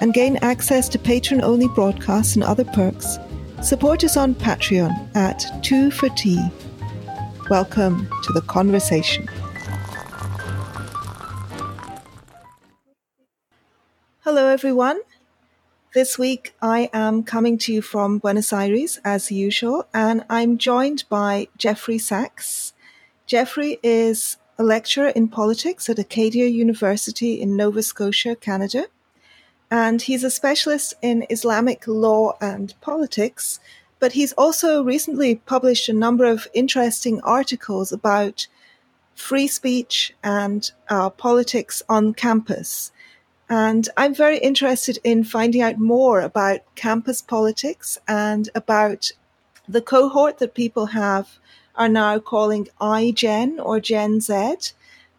and gain access to patron only broadcasts and other perks, support us on Patreon at 2 for Tea. Welcome to the conversation. Hello, everyone. This week I am coming to you from Buenos Aires as usual, and I'm joined by Jeffrey Sachs. Jeffrey is a lecturer in politics at Acadia University in Nova Scotia, Canada. And he's a specialist in Islamic law and politics, but he's also recently published a number of interesting articles about free speech and uh, politics on campus. And I'm very interested in finding out more about campus politics and about the cohort that people have are now calling iGen or Gen Z.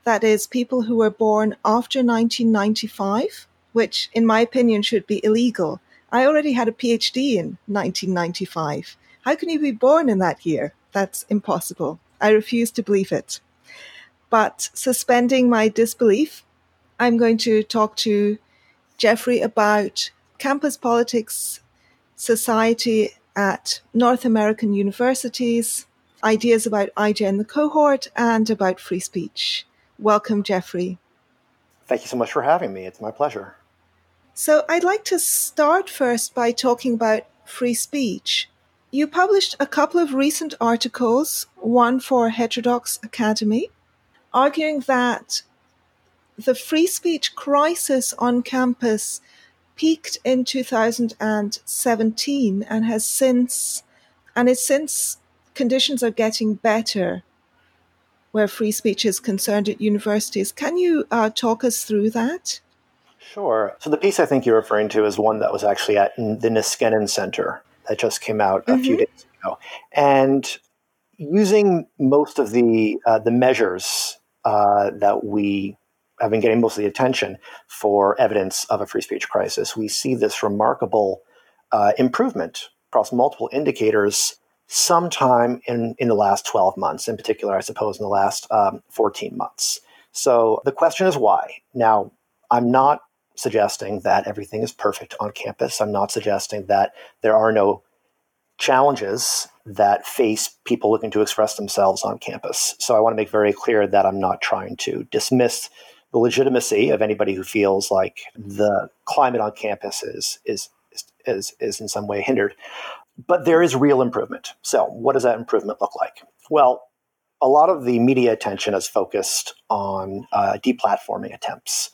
That is, people who were born after 1995, which, in my opinion, should be illegal. I already had a PhD in 1995. How can you be born in that year? That's impossible. I refuse to believe it. But suspending my disbelief, I'm going to talk to Jeffrey about campus politics, society at North American universities, ideas about iGen the cohort, and about free speech. Welcome, Jeffrey. Thank you so much for having me. It's my pleasure. So, I'd like to start first by talking about free speech. You published a couple of recent articles, one for Heterodox Academy, arguing that the free speech crisis on campus peaked in 2017 and has since and is since conditions are getting better where free speech is concerned at universities. Can you uh, talk us through that? Sure. So the piece I think you're referring to is one that was actually at the Niskanen Center that just came out a mm-hmm. few days ago, and using most of the uh, the measures uh, that we have been getting most of the attention for evidence of a free speech crisis, we see this remarkable uh, improvement across multiple indicators sometime in, in the last 12 months, in particular, I suppose, in the last um, 14 months. So the question is why? Now, I'm not suggesting that everything is perfect on campus. I'm not suggesting that there are no challenges that face people looking to express themselves on campus. So I want to make very clear that I'm not trying to dismiss the legitimacy of anybody who feels like the climate on campus is is is, is in some way hindered. But there is real improvement. So, what does that improvement look like? Well, a lot of the media attention is focused on uh, deplatforming attempts.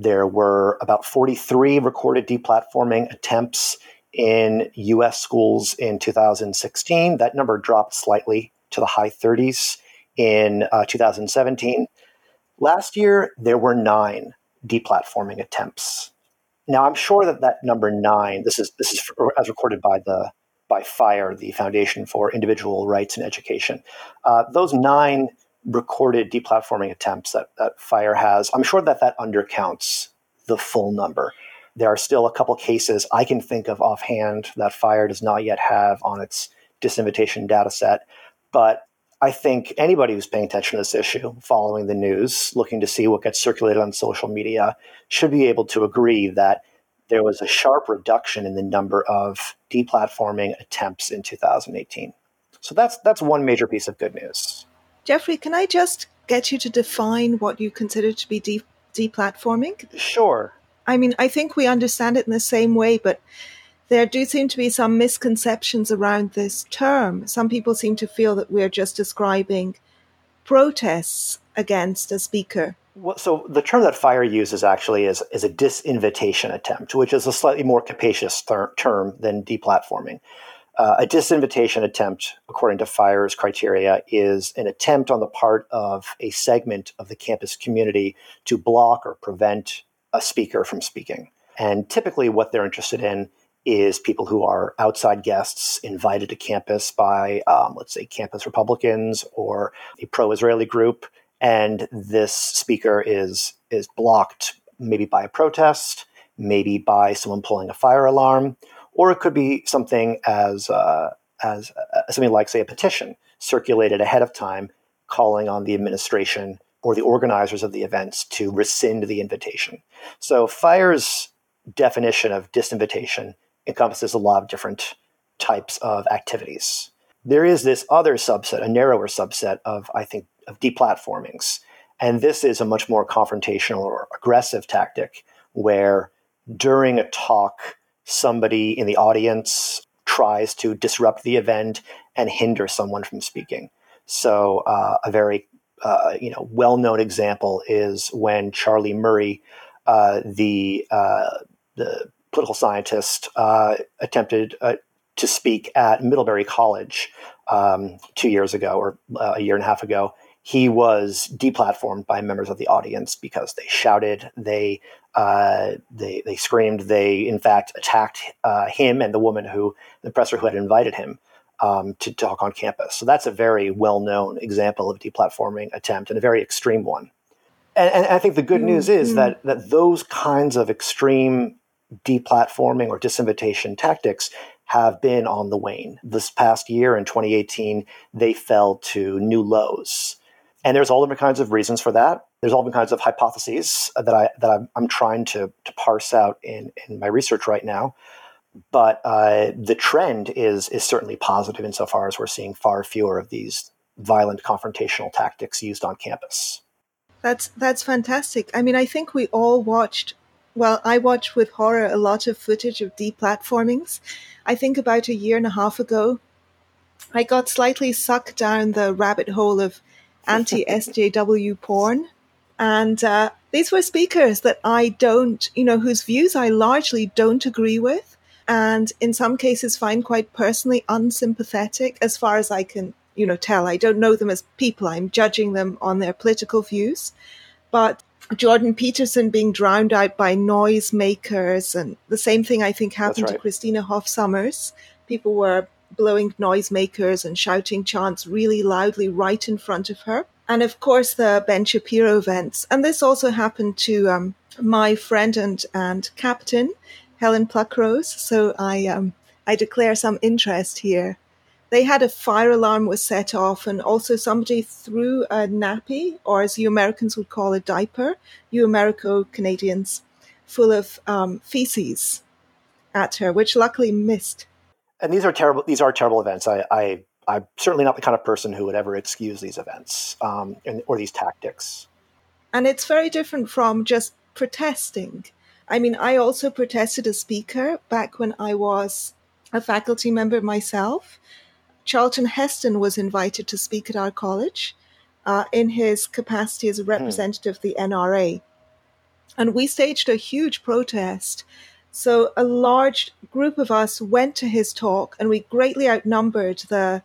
There were about 43 recorded deplatforming attempts in US schools in 2016. That number dropped slightly to the high 30s in uh, 2017. Last year, there were nine deplatforming attempts. Now, I'm sure that that number nine, this is this is as recorded by the by FIRE, the Foundation for Individual Rights in Education. Uh, those nine recorded deplatforming attempts that, that FIRE has, I'm sure that that undercounts the full number. There are still a couple cases I can think of offhand that FIRE does not yet have on its disinvitation data set. But I think anybody who's paying attention to this issue, following the news, looking to see what gets circulated on social media, should be able to agree that there was a sharp reduction in the number of deplatforming attempts in 2018. So that's that's one major piece of good news. Jeffrey, can I just get you to define what you consider to be de- deplatforming? Sure. I mean, I think we understand it in the same way, but there do seem to be some misconceptions around this term. Some people seem to feel that we're just describing protests against a speaker well, so the term that Fire uses actually is, is a disinvitation attempt, which is a slightly more capacious ter- term than deplatforming. Uh, a disinvitation attempt, according to FIRE's criteria, is an attempt on the part of a segment of the campus community to block or prevent a speaker from speaking. And typically, what they're interested in is people who are outside guests invited to campus by, um, let's say, campus Republicans or a pro-Israeli group, and this speaker is is blocked maybe by a protest, maybe by someone pulling a fire alarm, or it could be something as uh, as uh, something like, say, a petition circulated ahead of time calling on the administration or the organizers of the events to rescind the invitation. So FIRE's definition of disinvitation encompasses a lot of different types of activities. There is this other subset, a narrower subset of, I think, of deplatformings. And this is a much more confrontational or aggressive tactic where during a talk, somebody in the audience tries to disrupt the event and hinder someone from speaking. So, uh, a very uh, you know well-known example is when Charlie Murray, uh, the uh, the political scientist, uh, attempted uh, to speak at Middlebury College um, two years ago or a year and a half ago. He was deplatformed by members of the audience because they shouted, they they they screamed, they in fact attacked him and the woman who the presser who had invited him um, to talk on campus. So that's a very well known example of deplatforming attempt and a very extreme one. And, and I think the good mm-hmm. news is mm-hmm. that, that those kinds of extreme deplatforming or disinvitation tactics have been on the wane. This past year in 2018, they fell to new lows. And there's all different kinds of reasons for that. There's all different kinds of hypotheses that I that I'm, I'm trying to, to parse out in, in my research right now but uh, the trend is is certainly positive insofar as we're seeing far fewer of these violent confrontational tactics used on campus. That's that's fantastic. I mean, I think we all watched. Well, I watched with horror a lot of footage of deplatformings. I think about a year and a half ago, I got slightly sucked down the rabbit hole of anti SJW porn, and uh, these were speakers that I don't, you know, whose views I largely don't agree with and in some cases find quite personally unsympathetic as far as I can, you know, tell. I don't know them as people. I'm judging them on their political views. But Jordan Peterson being drowned out by noisemakers and the same thing I think happened right. to Christina Hoff Sommers. People were blowing noisemakers and shouting chants really loudly right in front of her. And of course, the Ben Shapiro events. And this also happened to um, my friend and, and captain, Helen Pluckrose. So I um, I declare some interest here. They had a fire alarm was set off, and also somebody threw a nappy, or as you Americans would call a diaper, you Americo Canadians, full of um, feces at her, which luckily missed. And these are terrible. These are terrible events. I, I I'm certainly not the kind of person who would ever excuse these events um, and, or these tactics. And it's very different from just protesting. I mean, I also protested as speaker back when I was a faculty member myself. Charlton Heston was invited to speak at our college uh, in his capacity as a hmm. representative of the NRA. And we staged a huge protest. So a large group of us went to his talk, and we greatly outnumbered the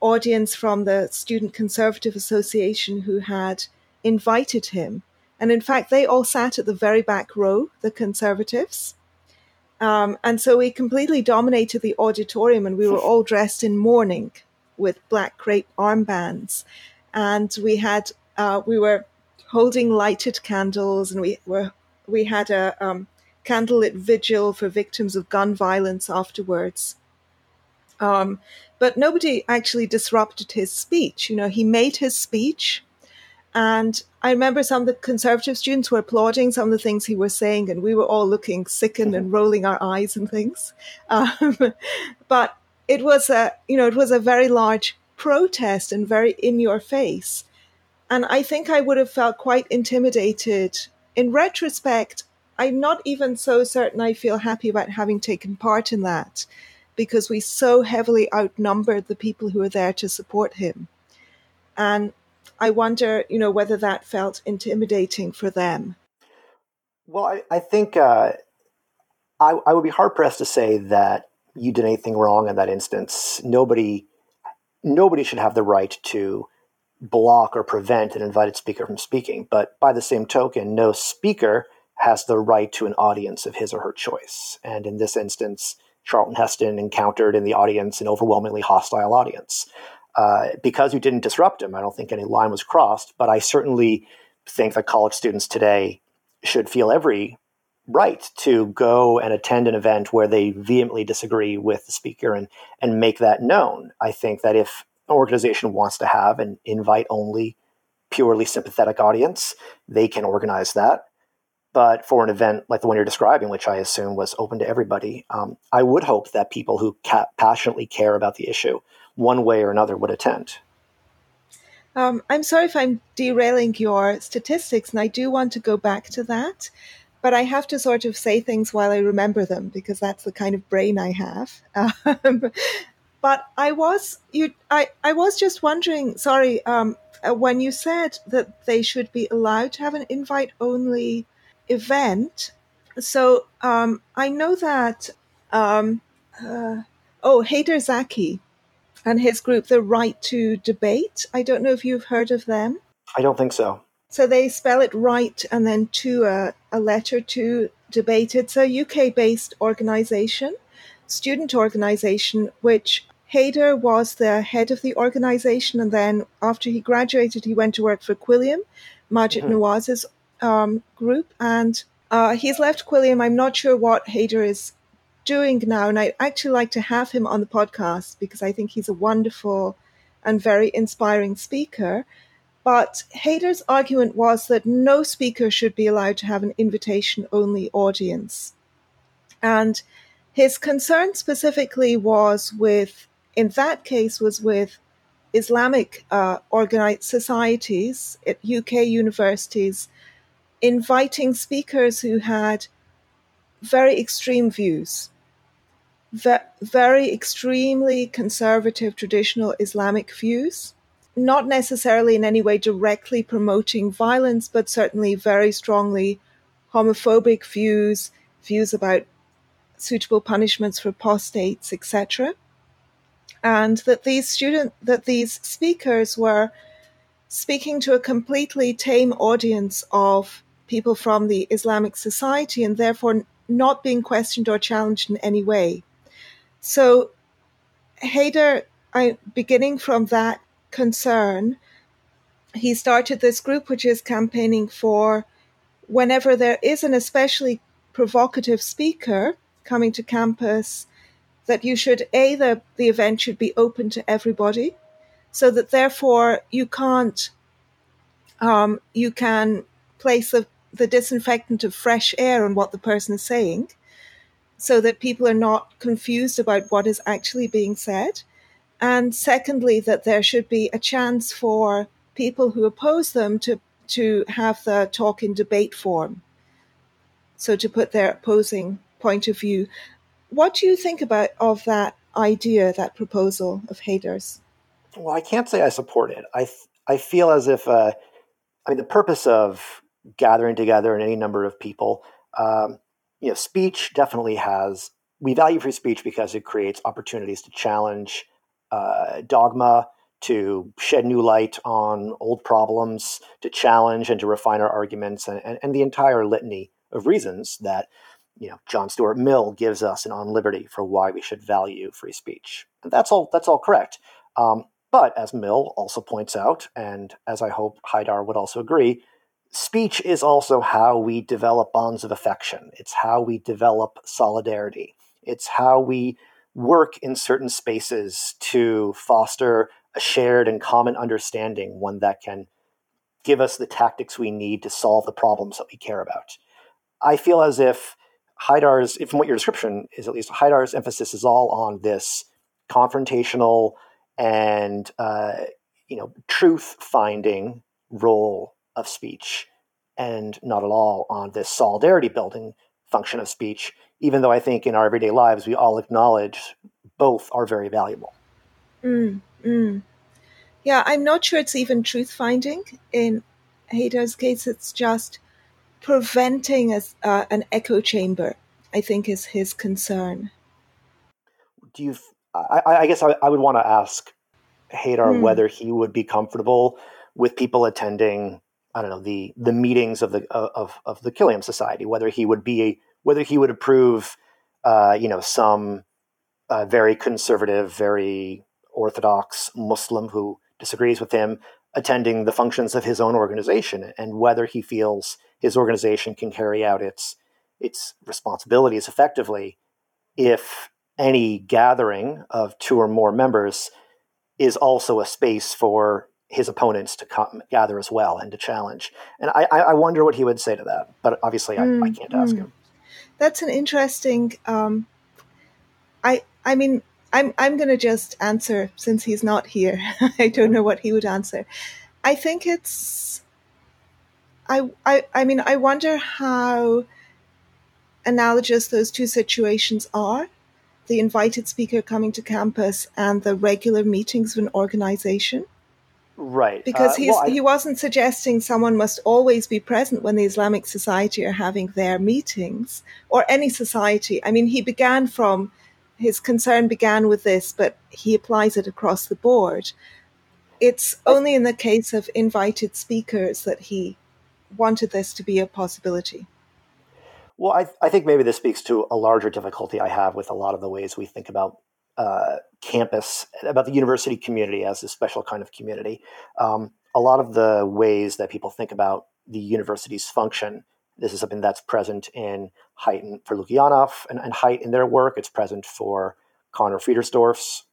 audience from the Student Conservative Association who had invited him. And in fact, they all sat at the very back row, the conservatives. Um, and so we completely dominated the auditorium, and we were all dressed in mourning with black crepe armbands. And we had, uh, we were holding lighted candles, and we were, we had a um, candlelit vigil for victims of gun violence afterwards. Um, but nobody actually disrupted his speech. You know, he made his speech and I remember some of the conservative students were applauding some of the things he was saying, and we were all looking sickened and rolling our eyes and things. Um, but it was a, you know, it was a very large protest and very in your face. And I think I would have felt quite intimidated. In retrospect, I'm not even so certain I feel happy about having taken part in that because we so heavily outnumbered the people who were there to support him. And I wonder, you know, whether that felt intimidating for them. Well, I, I think uh, I, I would be hard pressed to say that you did anything wrong in that instance. Nobody, nobody should have the right to block or prevent an invited speaker from speaking. But by the same token, no speaker has the right to an audience of his or her choice. And in this instance, Charlton Heston encountered in the audience an overwhelmingly hostile audience. Uh, because you didn't disrupt him, I don't think any line was crossed, but I certainly think that college students today should feel every right to go and attend an event where they vehemently disagree with the speaker and and make that known. I think that if an organization wants to have an invite only purely sympathetic audience, they can organize that. But for an event like the one you're describing, which I assume was open to everybody, um, I would hope that people who ca- passionately care about the issue, one way or another, would attend. Um, I'm sorry if I'm derailing your statistics, and I do want to go back to that but I have to sort of say things while I remember them because that's the kind of brain I have. Um, but I was you, I, I was just wondering. Sorry, um, uh, when you said that they should be allowed to have an invite-only event. So um, I know that. Um, uh, oh, Haider Zaki and his group, the Right to Debate. I don't know if you've heard of them. I don't think so. So they spell it right and then to a, a letter to debate. It's a UK based organization, student organization, which Haider was the head of the organization. And then after he graduated, he went to work for Quilliam, Maajid mm-hmm. Nawaz's um, group. And uh, he's left Quilliam. I'm not sure what Haider is doing now. And I'd actually like to have him on the podcast because I think he's a wonderful and very inspiring speaker. But Haider's argument was that no speaker should be allowed to have an invitation only audience. And his concern specifically was with, in that case, was with Islamic uh, organized societies at UK universities inviting speakers who had very extreme views, very extremely conservative traditional Islamic views not necessarily in any way directly promoting violence, but certainly very strongly homophobic views, views about suitable punishments for apostates, etc. And that these student that these speakers were speaking to a completely tame audience of people from the Islamic society and therefore not being questioned or challenged in any way. So Haider, I, beginning from that concern, he started this group which is campaigning for whenever there is an especially provocative speaker coming to campus, that you should a the, event should be open to everybody, so that therefore you can't um, you can place the, the disinfectant of fresh air on what the person is saying, so that people are not confused about what is actually being said. And secondly, that there should be a chance for people who oppose them to, to have the talk in debate form. So to put their opposing point of view. What do you think about of that idea, that proposal of Haider's? Well, I can't say I support it. I I feel as if uh, I mean the purpose of gathering together and any number of people, um, you know, speech definitely has. We value free speech because it creates opportunities to challenge uh, dogma, to shed new light on old problems, to challenge and to refine our arguments, and, and, and the entire litany of reasons that you know John Stuart Mill gives us in On Liberty for why we should value free speech. And that's all. That's all correct. Um, but as Mill also points out, and as I hope Haidar would also agree, speech is also how we develop bonds of affection. It's how we develop solidarity. It's how we work in certain spaces to foster a shared and common understanding, one that can give us the tactics we need to solve the problems that we care about. I feel as if Haidar's, from what your description is at least, Haidar's emphasis is all on this confrontational and uh, you know truth finding role of speech, and not at all on this solidarity building function of speech, even though I think in our everyday lives we all acknowledge both are very valuable. Mm, mm. Yeah, I'm not sure it's even truth finding. In Haidar's case, it's just preventing a, uh, an echo chamber, I think, is his concern. Do you? I, I guess I, I would want to ask Haidar mm. whether he would be comfortable with people attending I don't know the the meetings of the of of the Quilliam Society, whether he would be whether he would approve, uh, you know, some a very conservative, very orthodox Muslim who disagrees with him attending the functions of his own organization and whether he feels his organization can carry out its its responsibilities effectively if any gathering of two or more members is also a space for his opponents to come, gather as well and to challenge. And I, I wonder what he would say to that. But obviously, I, mm, I can't ask mm. him. That's an interesting. Um, I I mean, I'm I'm going to just answer since he's not here. I don't know what he would answer. I think it's. I I I mean, I wonder how analogous those two situations are the invited speaker coming to campus and the regular meetings of an organization. Right. Because uh, well, I, he wasn't suggesting someone must always be present when the Islamic Society are having their meetings or any society. I mean, he began from his concern began with this, but he applies it across the board. It's only in the case of invited speakers that he wanted this to be a possibility. Well, I, I think maybe this speaks to a larger difficulty I have with a lot of the ways we think about uh, campus, about the university community as a special kind of community. Um, a lot of the ways that people think about the university's function, this is something that's present in Haidt and for Lukianoff and, and in their work. It's present for Conor Friedersdorf's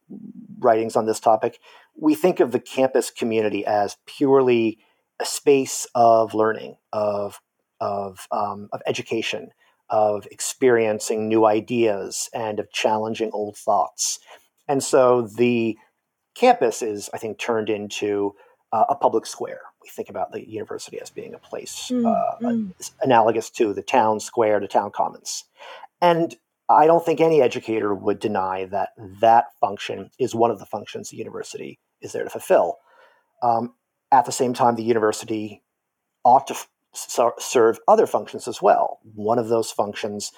writings on this topic. We think of the campus community as purely a space of learning, of of, um, of education, of experiencing new ideas, and of challenging old thoughts. And so the campus is, I think, turned into uh, a public square. We think about the university as being a place mm, uh, mm. analogous to the town square, the town commons. And I don't think any educator would deny that that function is one of the functions the university is there to fulfill. Um, at the same time, the university ought to serve other functions as well. One of those functions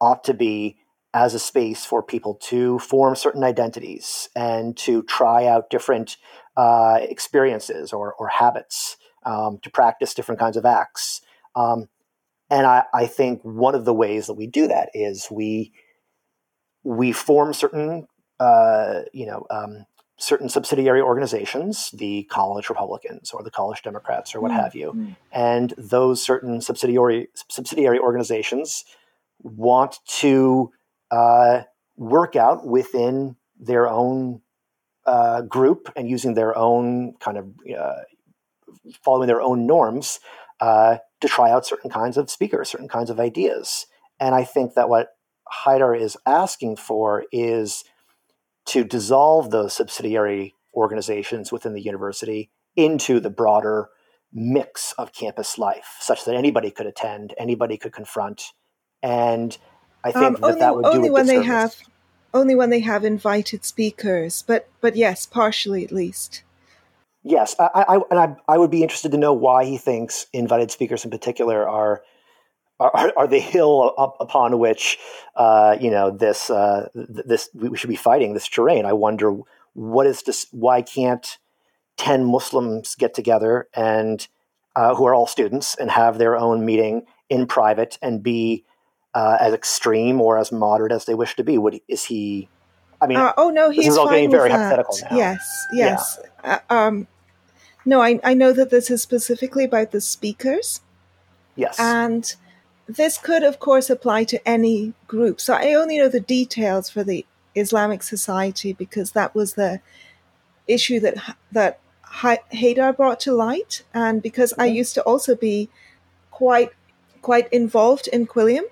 ought to be as a space for people to form certain identities and to try out different uh, experiences or, or habits, um, to practice different kinds of acts. Um, and I, I, think one of the ways that we do that is we we form certain uh, you know um, certain subsidiary organizations, the college Republicans or the college Democrats or what mm-hmm. have you, mm. and those certain subsidiary subsidiary organizations want to uh, work out within their own uh, group and using their own kind of uh, following their own norms uh, to try out certain kinds of speakers, certain kinds of ideas. And I think that what Haidar is asking for is to dissolve those subsidiary organizations within the university into the broader mix of campus life, such that anybody could attend, anybody could confront, and I think um, that only, that would only do when they have only when they have invited speakers, but but yes, partially at least. Yes, I, I and I, I would be interested to know why he thinks invited speakers in particular are are, are the hill up upon which uh, you know this uh, this we should be fighting this terrain. I wonder what is this? Why can't ten Muslims get together and uh, who are all students and have their own meeting in private and be uh, as extreme or as moderate as they wish to be? Would is he? I mean, uh, oh no, he's this is all getting very that. hypothetical now. Yes, yes. Yeah. Uh, um, no, I, I know that this is specifically about the speakers. Yes, and this could, of course, apply to any group. So I only know the details for the Islamic Society because that was the issue that that Haidar brought to light, and because I used to also be quite quite involved in Quilliam,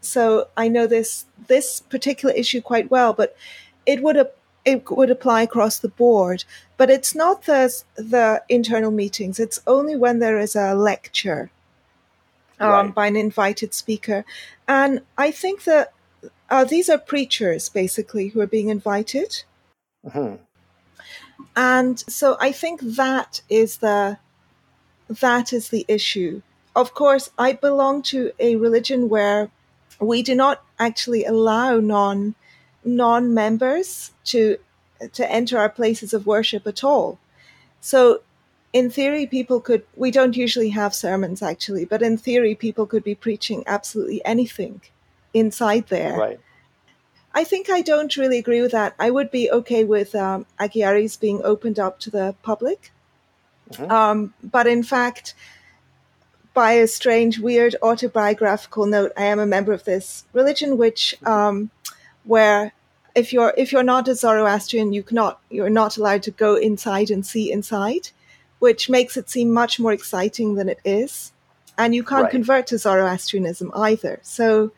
so I know this this particular issue quite well. But it would it would apply across the board. But it's not the the internal meetings. It's only when there is a lecture um, right. by an invited speaker. And I think that uh, these are preachers basically who are being invited. Mm-hmm. And so I think that is the that is the issue. Of course, I belong to a religion where we do not actually allow non non members to to enter our places of worship at all. So in theory, people could, we don't usually have sermons actually, but in theory, people could be preaching absolutely anything inside there. Right. I think I don't really agree with that. I would be okay with um, being opened up to the public. Mm-hmm. Um, but in fact, by a strange, weird autobiographical note, I am a member of this religion, which um, where if you're if you're not a Zoroastrian, you cannot you're not allowed to go inside and see inside, which makes it seem much more exciting than it is, and you can't right. convert to Zoroastrianism either. So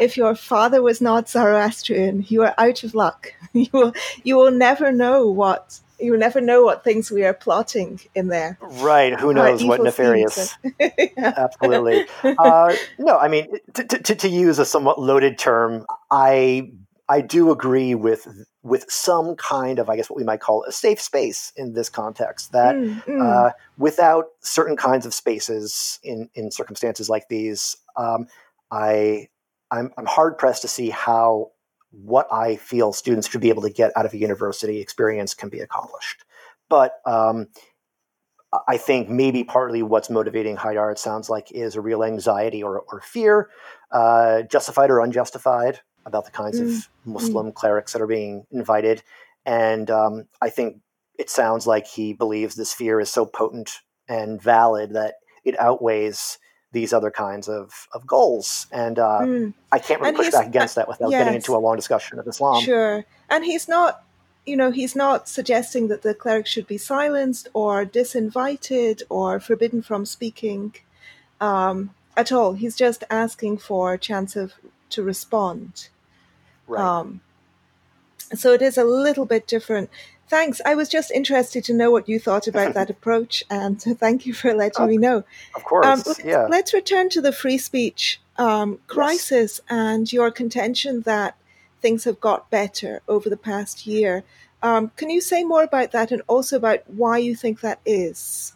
if your father was not Zoroastrian, you are out of luck. You will you will never know what you will never know what things we are plotting in there. Right. Who knows what nefarious? Absolutely. Uh, no, I mean to, to, to use a somewhat loaded term, I I do agree with with some kind of, I guess, what we might call a safe space in this context. That mm, mm. Uh, without certain kinds of spaces in in circumstances like these, um, I I'm, I'm hard pressed to see how what I feel students should be able to get out of a university experience can be accomplished. But um, I think maybe partly what's motivating Haidar, it sounds like, is a real anxiety or, or fear, uh, justified or unjustified, about the kinds mm. of mm. Muslim mm. clerics that are being invited. And um, I think it sounds like he believes this fear is so potent and valid that it outweighs these other kinds of, of goals. And uh, mm. I can't really and push back against uh, that without yes. getting into a long discussion of Islam. Sure. And he's not, you know, he's not suggesting that the cleric should be silenced or disinvited or forbidden from speaking um, at all. He's just asking for a chance of to respond. Right. Um, so it is a little bit different. Thanks. I was just interested to know what you thought about that approach, and thank you for letting me know. Of course. Um, let's, yeah. let's return to the free speech um, crisis yes. and your contention that things have got better over the past year. Um, can you say more about that and also about why you think that is?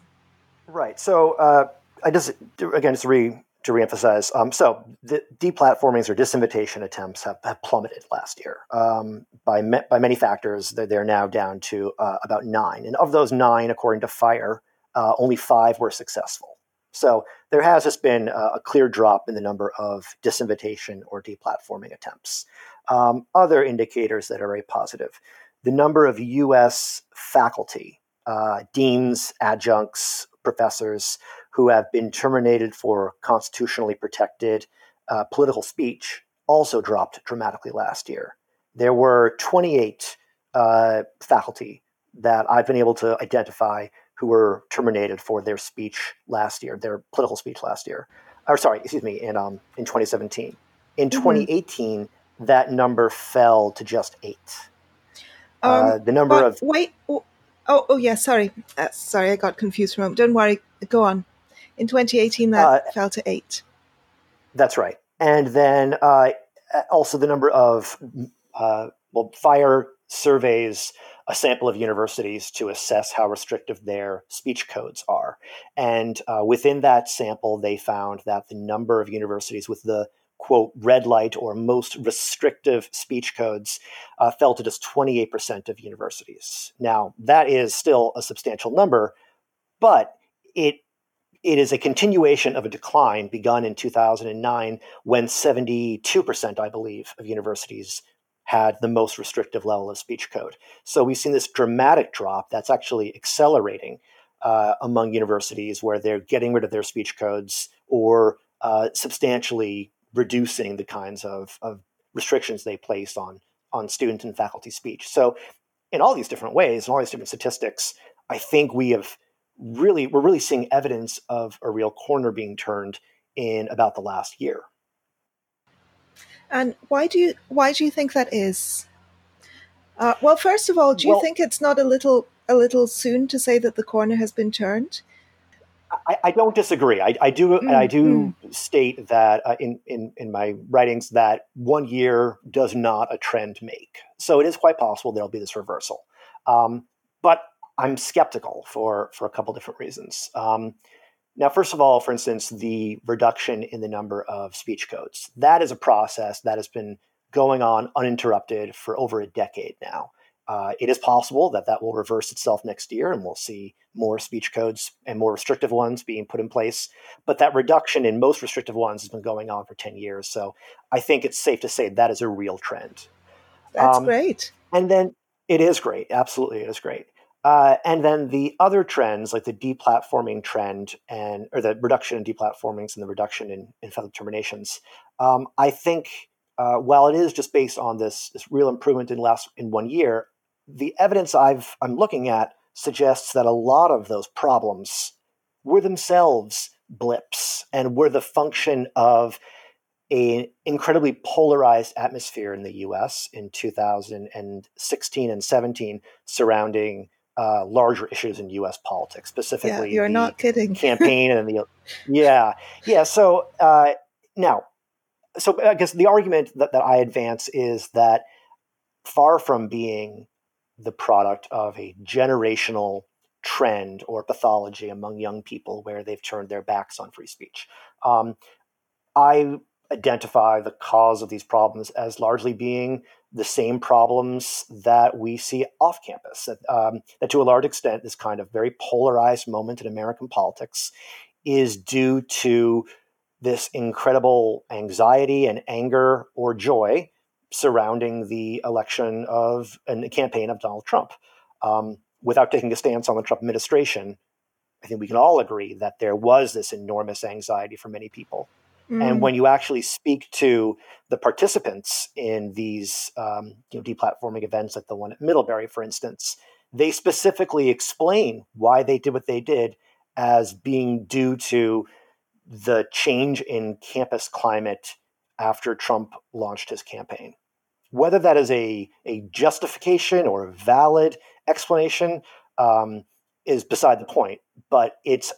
Right. So uh, I just again just re to reemphasize. Um, so the deplatformings or disinvitation attempts have, have plummeted last year um, by me- by many factors. They're, they're now down to uh, about nine, and of those nine, according to FIRE, uh, only five were successful. So there has just been a, a clear drop in the number of disinvitation or deplatforming attempts. Um, other indicators that are very positive: the number of U.S. faculty, uh, deans, adjuncts, professors who have been terminated for constitutionally protected uh, political speech also dropped dramatically last year. There were 28 uh, faculty that I've been able to identify who were terminated for their speech last year, their political speech last year. Or sorry, excuse me, in um, in 2017. In mm-hmm. 2018, that number fell to just eight. Um, uh, the number of wait, oh, oh, yeah, sorry, uh, sorry, I got confused from. Don't worry, go on. In 2018, that uh, fell to eight. That's right. And then uh, also the number of uh, well, FIRE surveys a sample of universities to assess how restrictive their speech codes are. And uh, within that sample, they found that the number of universities with the quote red light or most restrictive speech codes uh, fell to just 28% of universities. Now, that is still a substantial number, but it it is a continuation of a decline begun in 2009 when 72%, I believe, of universities had the most restrictive level of speech code. So we've seen this dramatic drop that's actually accelerating uh, among universities where they're getting rid of their speech codes or uh, substantially reducing the kinds of, of restrictions they place on, on student and faculty speech. So, in all these different ways, in all these different statistics, I think we have really we're really seeing evidence of a real corner being turned in about the last year. And why do you why do you think that is? Uh, well, first of all, do you well, think it's not a little a little soon to say that the corner has been turned? I, I don't disagree. I, I do mm, I do mm. state that uh, in, in in my writings that one year does not a trend make. So it is quite possible there'll be this reversal. Um, but I'm skeptical for for a couple different reasons. Um, now, first of all, for instance, the reduction in the number of speech codes that is a process that has been going on uninterrupted for over a decade now. Uh, it is possible that that will reverse itself next year, and we'll see more speech codes and more restrictive ones being put in place. But that reduction in most restrictive ones has been going on for 10 years. So I think it's safe to say that is a real trend. That's um, great. And then it is great. Absolutely, it is great. Uh, and then the other trends, like the deplatforming trend and or the reduction in deplatformings and the reduction in, in federal terminations, um, I think uh, while it is just based on this this real improvement in last in one year, the evidence I've I'm looking at suggests that a lot of those problems were themselves blips and were the function of an incredibly polarized atmosphere in the US in 2016 and 17 surrounding uh, larger issues in U.S. politics, specifically. Yeah, you're not kidding. campaign and the yeah, yeah. So uh, now, so I guess the argument that, that I advance is that far from being the product of a generational trend or pathology among young people where they've turned their backs on free speech. Um, I identify the cause of these problems as largely being the same problems that we see off campus. That, um, that to a large extent, this kind of very polarized moment in American politics is due to this incredible anxiety and anger or joy surrounding the election of and the campaign of Donald Trump. Um, without taking a stance on the Trump administration, I think we can all agree that there was this enormous anxiety for many people. Mm. And when you actually speak to the participants in these um, you know, deplatforming events, like the one at Middlebury, for instance, they specifically explain why they did what they did as being due to the change in campus climate after Trump launched his campaign. Whether that is a, a justification or a valid explanation um, is beside the point, but it's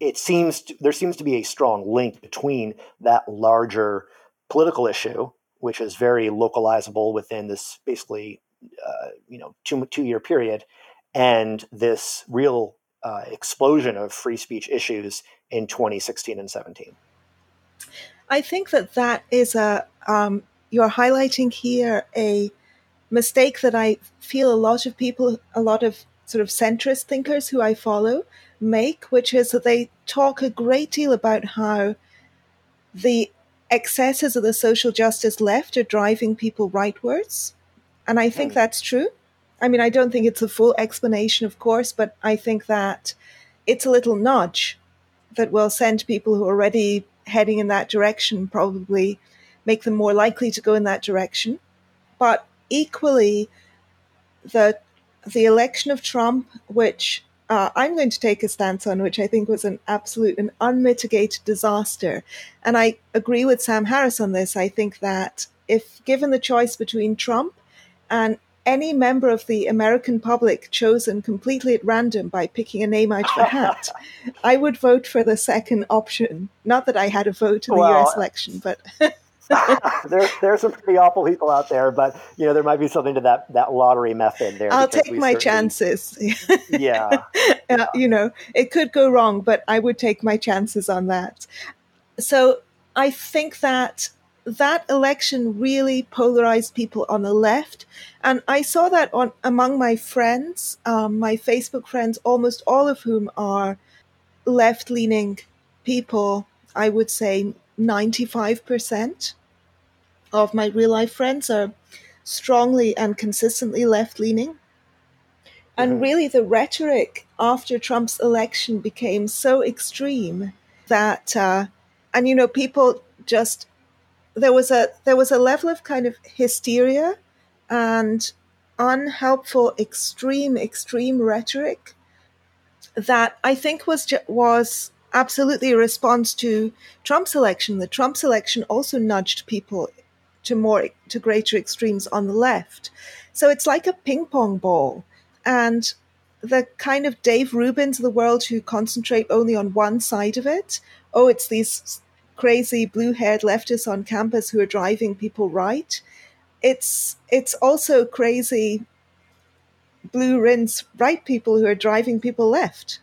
it seems to, there seems to be a strong link between that larger political issue, which is very localizable within this basically uh, you know two two year period, and this real uh, explosion of free speech issues in 2016 and 17. I think that that is a um, you're highlighting here a mistake that I feel a lot of people, a lot of sort of centrist thinkers who I follow make, which is that they talk a great deal about how the excesses of the social justice left are driving people rightwards. And I think mm. that's true. I mean, I don't think it's a full explanation, of course, but I think that it's a little nudge that will send people who are already heading in that direction, probably make them more likely to go in that direction. But equally, the the election of Trump, which uh, I'm going to take a stance on, which I think was an absolute and unmitigated disaster. And I agree with Sam Harris on this. I think that if given the choice between Trump and any member of the American public chosen completely at random by picking a name out of a hat, I would vote for the second option. Not that I had a vote in the well, US election, but there, there's some pretty awful people out there, but you know there might be something to that that lottery method there. I'll take my chances. yeah, uh, you know it could go wrong, but I would take my chances on that. So I think that that election really polarized people on the left, and I saw that on among my friends, um, my Facebook friends, almost all of whom are left leaning people. I would say 95% of my real life friends are strongly and consistently left leaning. And mm-hmm. really, the rhetoric after Trump's election became so extreme that, uh, and you know, people just there was a there was a level of kind of hysteria and unhelpful, extreme, extreme rhetoric that I think was ju- was absolutely a response to Trump's election. The Trump's election also nudged people to more to greater extremes on the left. So it's like a ping pong ball. And the kind of Dave Rubins of the world who concentrate only on one side of it. Oh, it's these crazy blue-haired leftists on campus who are driving people right. It's it's also crazy blue rinse right people who are driving people left.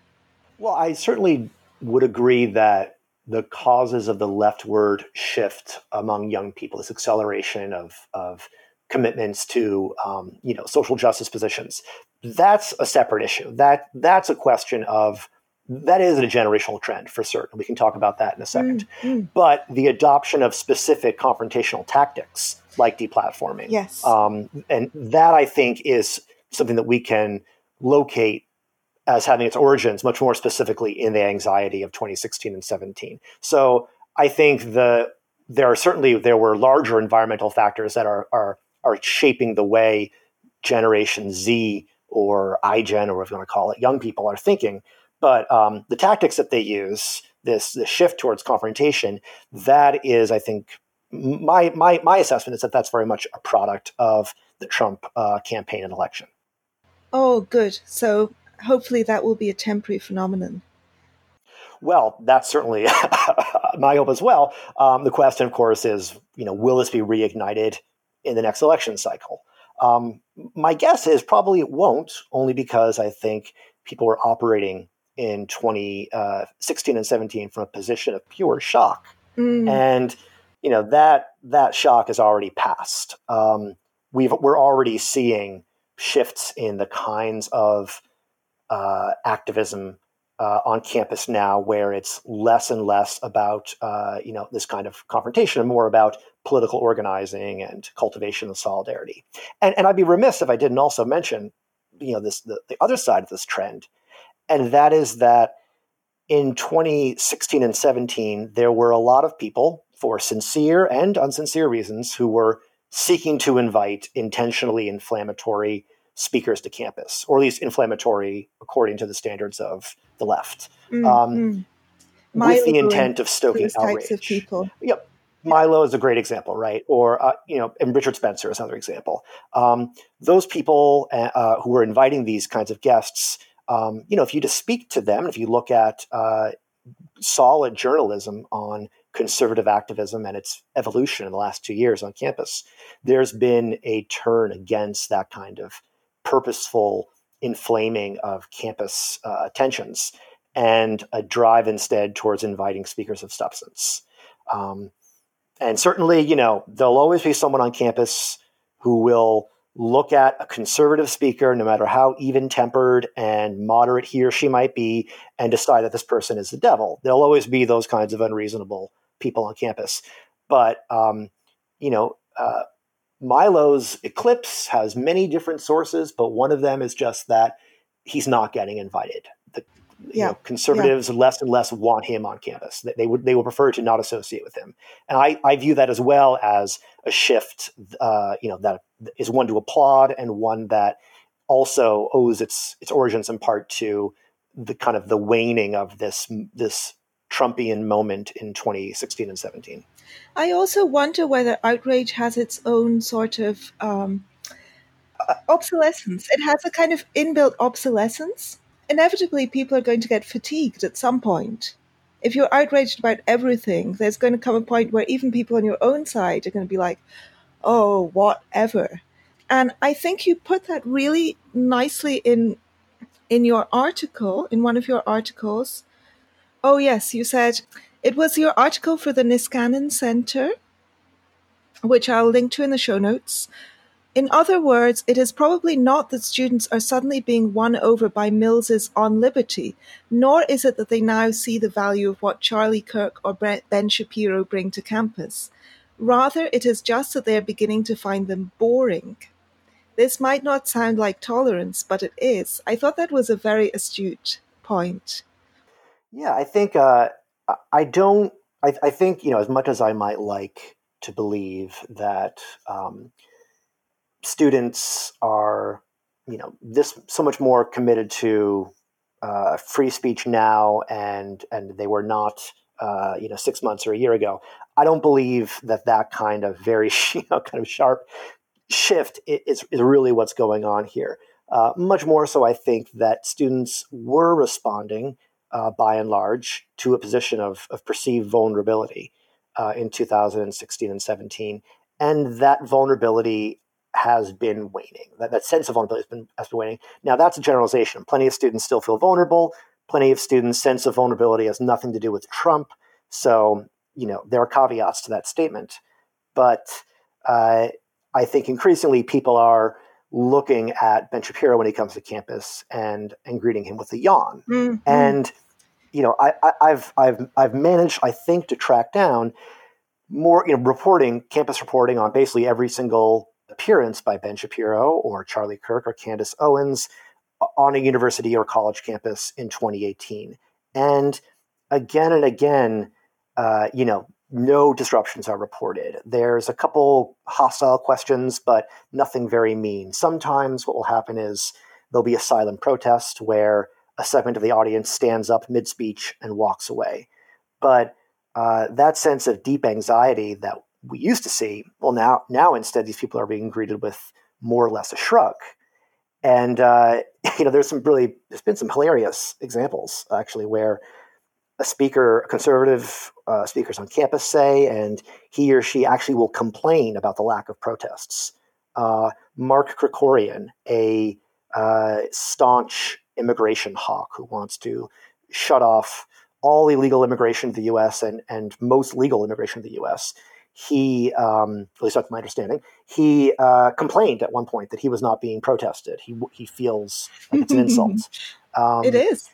Well, I certainly would agree that the causes of the leftward shift among young people, this acceleration of, of commitments to um, you know social justice positions, that's a separate issue. That that's a question of that is a generational trend for certain. We can talk about that in a second. Mm, mm. But the adoption of specific confrontational tactics like deplatforming. Yes. Um, and that I think is something that we can locate as having its origins much more specifically in the anxiety of 2016 and 17. So I think the there are certainly there were larger environmental factors that are are are shaping the way Generation Z or iGen or whatever you want to call it, young people are thinking. But um, the tactics that they use, this the shift towards confrontation, that is, I think, my my my assessment is that that's very much a product of the Trump uh, campaign and election. Oh, good. So hopefully that will be a temporary phenomenon. Well, that's certainly my hope as well. Um, the question, of course, is you know will this be reignited in the next election cycle? Um, my guess is probably it won't, only because I think people were operating in 2016 uh, and 17 from a position of pure shock, mm. and you know that that shock has already passed. Um, we've we're already seeing shifts in the kinds of uh, activism uh, on campus now, where it's less and less about uh, you know this kind of confrontation and more about political organizing and cultivation of solidarity. And, and I'd be remiss if I didn't also mention you know this the, the other side of this trend, and that is that in 2016 and 17 there were a lot of people for sincere and unsincere reasons who were seeking to invite intentionally inflammatory speakers to campus, or at least inflammatory according to the standards of the left, mm-hmm. um, with the intent of stoking outrage. Of people. Yep. Milo is a great example, right? Or uh, you know, and Richard Spencer is another example. Um, those people uh, uh, who were inviting these kinds of guests, um, you know, if you just speak to them, if you look at uh, solid journalism on conservative activism and its evolution in the last two years on campus, there's been a turn against that kind of purposeful inflaming of campus uh, tensions and a drive instead towards inviting speakers of substance. Um, and certainly, you know, there'll always be someone on campus who will look at a conservative speaker, no matter how even tempered and moderate he or she might be, and decide that this person is the devil. There'll always be those kinds of unreasonable people on campus. But, um, you know, uh, Milo's eclipse has many different sources, but one of them is just that he's not getting invited. The yeah. know, conservatives yeah. less and less want him on campus. They would they would prefer to not associate with him, and I, I view that as well as a shift. Uh, you know that is one to applaud and one that also owes its its origins in part to the kind of the waning of this this Trumpian moment in 2016 and 17. I also wonder whether outrage has its own sort of um, uh, obsolescence. It has a kind of inbuilt obsolescence. Inevitably, people are going to get fatigued at some point. If you're outraged about everything, there's going to come a point where even people on your own side are going to be like, oh, whatever. And I think you put that really nicely in in your article, in one of your articles. Oh yes, you said it was your article for the Niskanen Center, which I'll link to in the show notes. In other words, it is probably not that students are suddenly being won over by Mills's On Liberty, nor is it that they now see the value of what Charlie Kirk or Ben Shapiro bring to campus. Rather, it is just that they are beginning to find them boring. This might not sound like tolerance, but it is. I thought that was a very astute point. Yeah, I think uh, I don't. I, I, think you know as much as I might like to believe that um, students are you know this so much more committed to uh, free speech now and and they were not uh, you know six months or a year ago. I don't believe that that kind of very you know kind of sharp shift is, is really what's going on here. Uh, much more so, I think that students were responding uh, by and large, to a position of, of perceived vulnerability uh, in 2016 and 17. And that vulnerability has been waning. That, that sense of vulnerability has been, has been waning. Now, that's a generalization. Plenty of students still feel vulnerable. Plenty of students' sense of vulnerability has nothing to do with Trump. So, you know, there are caveats to that statement. But uh, I think increasingly people are looking at Ben Shapiro when he comes to campus and and greeting him with a yawn. Mm-hmm. And you know, I, I, have I've I've managed, I think, to track down more you know reporting campus reporting on basically every single appearance by Ben Shapiro or Charlie Kirk or Candace Owens on a university or college campus in 2018. And again and again, uh, you know, no disruptions are reported. There's a couple hostile questions, but nothing very mean. Sometimes what will happen is there'll be a silent protest where a segment of the audience stands up mid speech and walks away. But uh, that sense of deep anxiety that we used to see, well, now now instead these people are being greeted with more or less a shrug. And uh, you know, there's some really there's been some hilarious examples actually where a speaker, conservative uh, speakers on campus say, and he or she actually will complain about the lack of protests. Uh, Mark Krikorian, a uh, staunch immigration hawk who wants to shut off all illegal immigration to the U.S. and and most legal immigration to the U.S. He, um, at least that's my understanding, he uh, complained at one point that he was not being protested. He he feels like it's an insult. Um, it is.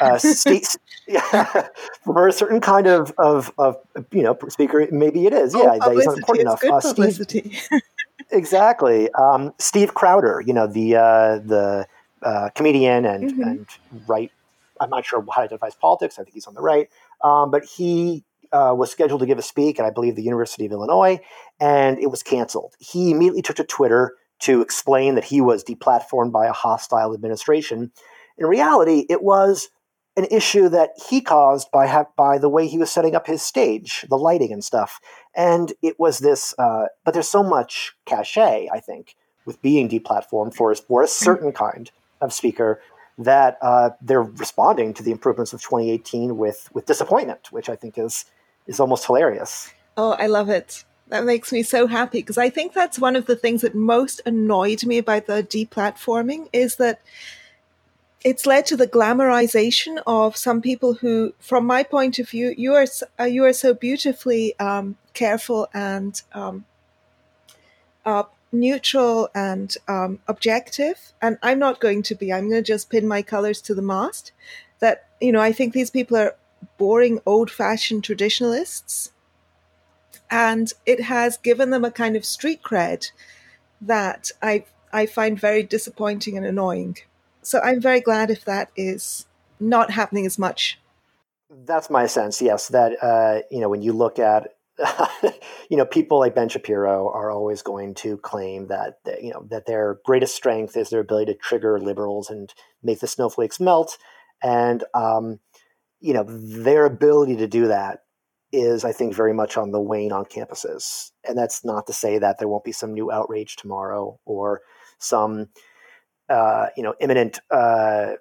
Uh, yeah, for a certain kind of, of, of you know speaker, maybe it is. Yeah, oh, he's not important enough. Uh, Steve, exactly. Um, Steve Crowder, you know the uh, the uh, comedian and mm-hmm. and right. I'm not sure how to identify his politics. I think he's on the right, um, but he uh, was scheduled to give a speak at I believe the University of Illinois, and it was canceled. He immediately took to Twitter to explain that he was deplatformed by a hostile administration. In reality, it was an issue that he caused by ha- by the way he was setting up his stage, the lighting and stuff. And it was this, uh, but there's so much cachet, I think, with being deplatformed for for a certain kind of speaker that uh, they're responding to the improvements of 2018 with with disappointment, which I think is is almost hilarious. Oh, I love it. That makes me so happy because I think that's one of the things that most annoyed me about the deplatforming is that it's led to the glamorization of some people who, from my point of view, you are uh, you are so beautifully um, careful and um, uh, neutral and um, objective, and I'm not going to be. I'm going to just pin my colors to the mast. That you know, I think these people are boring, old-fashioned traditionalists, and it has given them a kind of street cred that I I find very disappointing and annoying. So I'm very glad if that is not happening as much. That's my sense. Yes, that uh, you know when you look at you know people like Ben Shapiro are always going to claim that you know that their greatest strength is their ability to trigger liberals and make the snowflakes melt, and um, you know their ability to do that is, I think, very much on the wane on campuses. And that's not to say that there won't be some new outrage tomorrow or some you know imminent uh,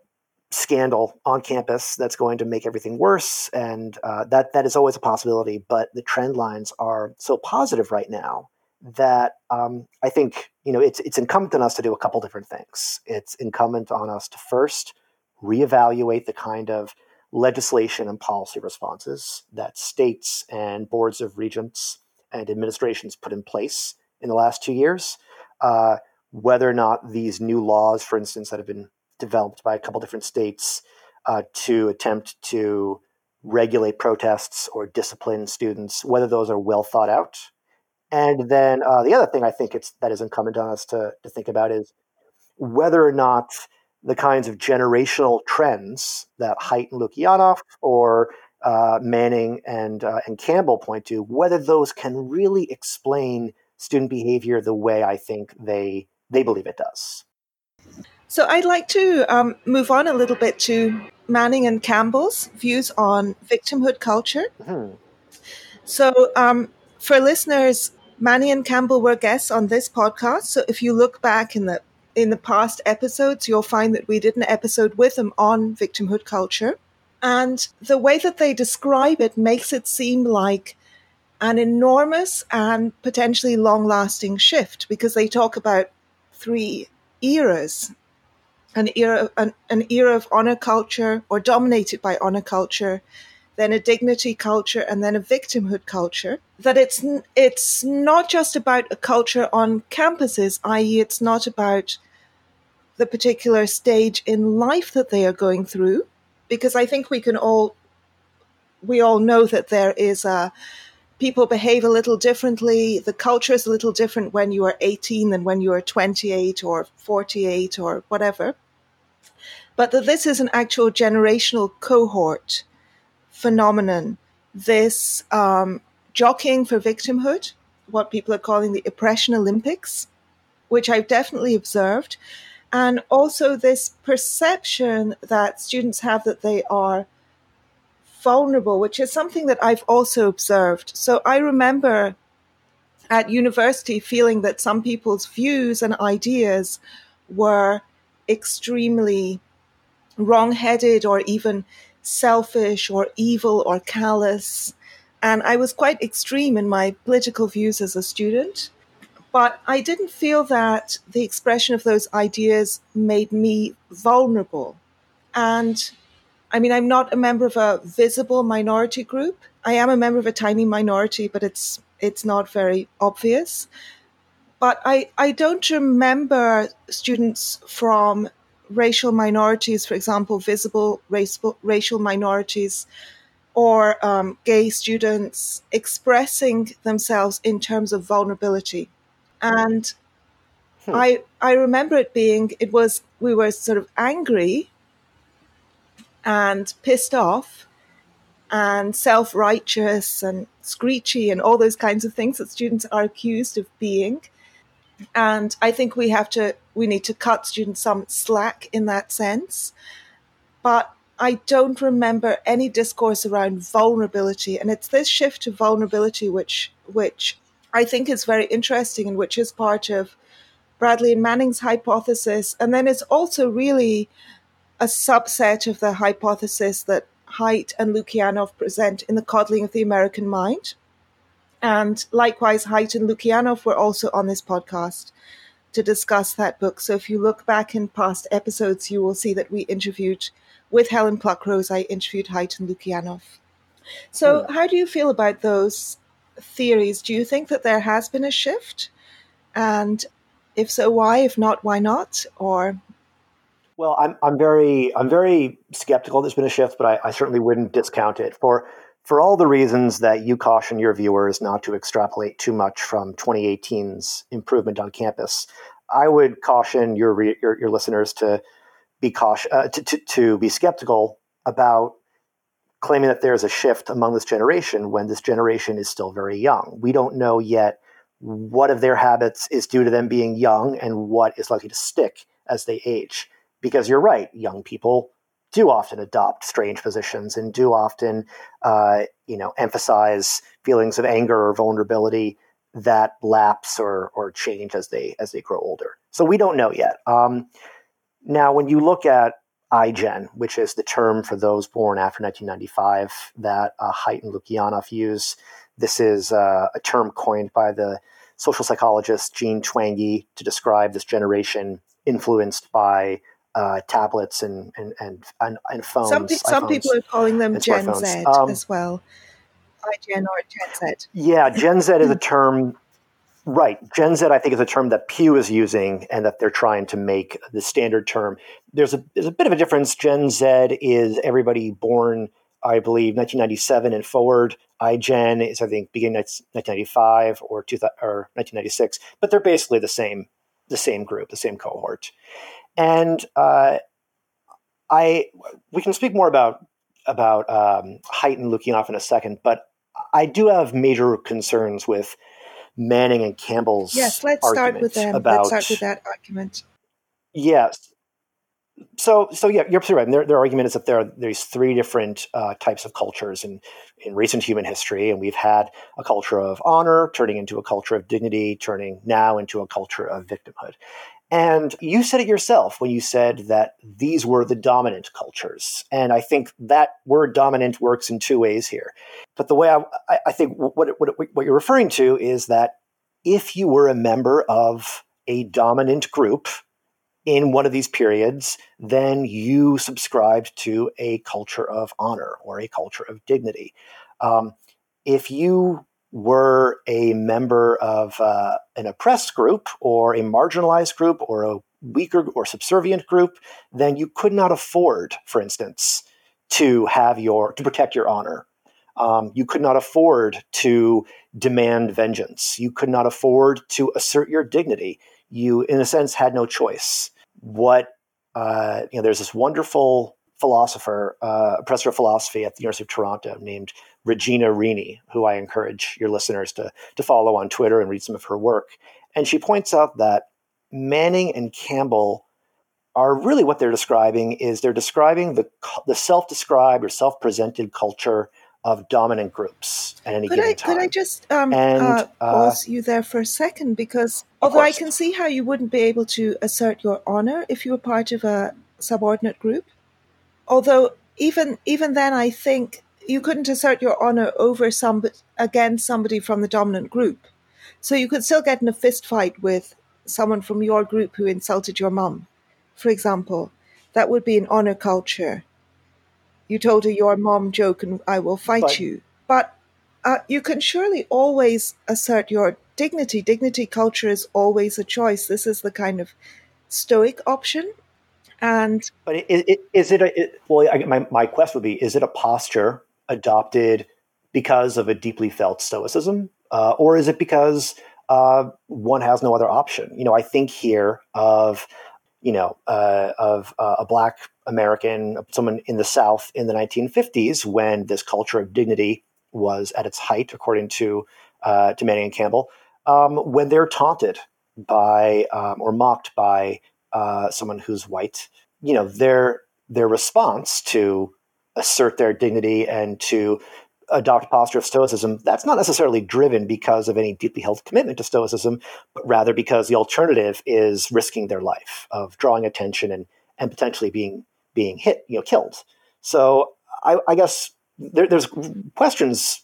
scandal on campus that's going to make everything worse, and uh, that that is always a possibility. But the trend lines are so positive right now that um, I think you know it's it's incumbent on us to do a couple different things. It's incumbent on us to first reevaluate the kind of legislation and policy responses that states and boards of regents and administrations put in place in the last two years. Uh, whether or not these new laws, for instance, that have been developed by a couple different states uh, to attempt to regulate protests or discipline students, whether those are well thought out. And then uh, the other thing I think it's that is incumbent on us to, to think about is whether or not the kinds of generational trends that Haidt and Lukianoff or uh, Manning and uh, and Campbell point to, whether those can really explain student behavior the way I think they they believe it does. So I'd like to um, move on a little bit to Manning and Campbell's views on victimhood culture. Mm-hmm. So um, for listeners, Manning and Campbell were guests on this podcast. So if you look back in the in the past episodes, you'll find that we did an episode with them on victimhood culture. And the way that they describe it makes it seem like an enormous and potentially long lasting shift because they talk about three eras an era an, an era of honor culture or dominated by honor culture then a dignity culture and then a victimhood culture that it's it's not just about a culture on campuses i.e. it's not about the particular stage in life that they are going through because i think we can all we all know that there is a people behave a little differently. The culture is a little different when you are 18 than when you are 28 or 48 or whatever. But that this is an actual generational cohort phenomenon. This um, jockeying for victimhood, what people are calling the oppression Olympics, which I've definitely observed. And also this perception that students have that they are vulnerable, which is something that I've also observed. So I remember at university feeling that some people's views and ideas were extremely wrong-headed or even selfish or evil or callous. And I was quite extreme in my political views as a student. But I didn't feel that the expression of those ideas made me vulnerable. And I mean, I'm not a member of a visible minority group. I am a member of a tiny minority, but it's it's not very obvious. But I, I don't remember students from racial minorities, for example, visible race, racial minorities, or um, gay students expressing themselves in terms of vulnerability. And hmm. I I remember it being it was we were sort of angry and pissed off and self righteous and screechy and all those kinds of things that students are accused of being. And I think we have to, we need to cut students some slack in that sense. But I don't remember any discourse around vulnerability. And it's this shift to vulnerability which, which I think is very interesting and which is part of Bradley and Manning's hypothesis. And then it's also really a subset of the hypothesis that Haidt and Lukianoff present in The Coddling of the American Mind. And likewise, Haidt and Lukianoff were also on this podcast to discuss that book. So if you look back in past episodes, you will see that we interviewed with Helen Pluckrose, I interviewed Haidt and Lukianoff. So, mm. how do you feel about those theories? Do you think that there has been a shift? And if so, why? If not, why not? Or well, I'm I'm very I'm very skeptical. There's been a shift, but I, I certainly wouldn't discount it for for all the reasons that you caution your viewers not to extrapolate too much from 2018's improvement on campus. I would caution your your, your listeners to be cautious uh, to, to, to be skeptical about claiming that there's a shift among this generation when this generation is still very young. We don't know yet what of their habits is due to them being young and what is likely to stick as they age because you're right, young people do often adopt strange positions and do often, uh, you know, emphasize feelings of anger or vulnerability that lapse or or change as they as they grow older. So we don't know yet. Um, now, when you look at iGen, which is the term for those born after 1995 that uh, Haidt and Lukianoff use, this is uh, a term coined by the social psychologist Jean Twenge to describe this generation influenced by uh, tablets and and and and, and phones. Some, some people are calling them Gen Z um, as well. iGen or Gen Z. Yeah, Gen Z is a term. Right, Gen Z, I think, is a term that Pew is using, and that they're trying to make the standard term. There's a there's a bit of a difference. Gen Z is everybody born, I believe, 1997 and forward. iGen is, I think, beginning 1995 or, two, or 1996, but they're basically the same the same group, the same cohort. And uh, I we can speak more about about um, Haidt and Lukianoff in a second, but I do have major concerns with Manning and Campbell's. Yes, let's start with them. About, let's start with that argument. Yes. So, so yeah, you're absolutely right. Their, their argument is that there are these three different uh, types of cultures in, in recent human history, and we've had a culture of honor turning into a culture of dignity, turning now into a culture of victimhood. And you said it yourself when you said that these were the dominant cultures. And I think that word dominant works in two ways here. But the way I, I think what, what, what you're referring to is that if you were a member of a dominant group in one of these periods, then you subscribed to a culture of honor or a culture of dignity. Um, if you were a member of uh, an oppressed group or a marginalized group or a weaker or subservient group, then you could not afford, for instance, to have your to protect your honor. Um, you could not afford to demand vengeance. You could not afford to assert your dignity. You, in a sense, had no choice. What uh, you know, there's this wonderful philosopher, uh, professor of philosophy at the University of Toronto named Regina Rini, who I encourage your listeners to to follow on Twitter and read some of her work. And she points out that Manning and Campbell are really what they're describing is they're describing the the self-described or self-presented culture of dominant groups at any could given I, time. Could I just um, And, uh, uh, pause you there for a second? Because although I can see how you wouldn't be able to assert your honor if you were part of a subordinate group, although even even then, I think you couldn't assert your honor over some against somebody from the dominant group. So you could still get in a fist fight with someone from your group who insulted your mum, for example. That would be an honor culture. You told her your mom joke and I will fight But- you. But uh, you can surely always assert your dignity. Dignity culture is always a choice. This is the kind of stoic option. And But i- i- is it a it, well? I, my my quest would be: Is it a posture adopted because of a deeply felt stoicism, uh, or is it because uh, one has no other option? You know, I think here of you know uh, of uh, a black American, someone in the South in the 1950s when this culture of dignity was at its height, according to uh, to Manning and Campbell, um, when they're taunted by um, or mocked by uh, someone who's white, you know, their their response to assert their dignity and to adopt a posture of stoicism, that's not necessarily driven because of any deeply held commitment to stoicism, but rather because the alternative is risking their life, of drawing attention and and potentially being being hit, you know, killed. So I, I guess there, there's questions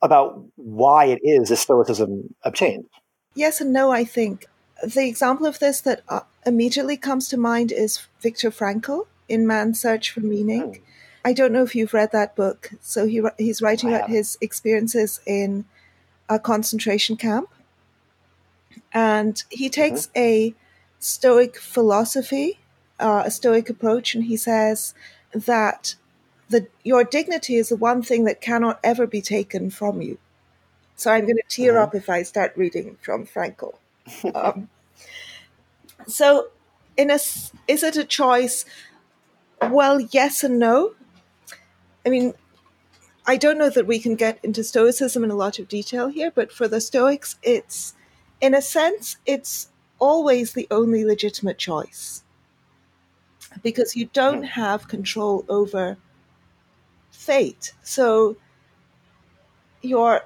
about why it is that stoicism obtained. yes and no, I think. The example of this that uh, immediately comes to mind is Viktor Frankl in Man's Search for Meaning. I don't know if you've read that book. So he he's writing about his experiences in a concentration camp, and he takes a Stoic philosophy, uh, a Stoic approach, and he says that the your dignity is the one thing that cannot ever be taken from you. So I'm going to tear Mhm. up if I start reading from Frankl. Um, so, in a, is it a choice? Well, yes and no. I mean, I don't know that we can get into Stoicism in a lot of detail here, but for the Stoics, it's, in a sense, it's always the only legitimate choice because you don't hmm. have control over fate. So, your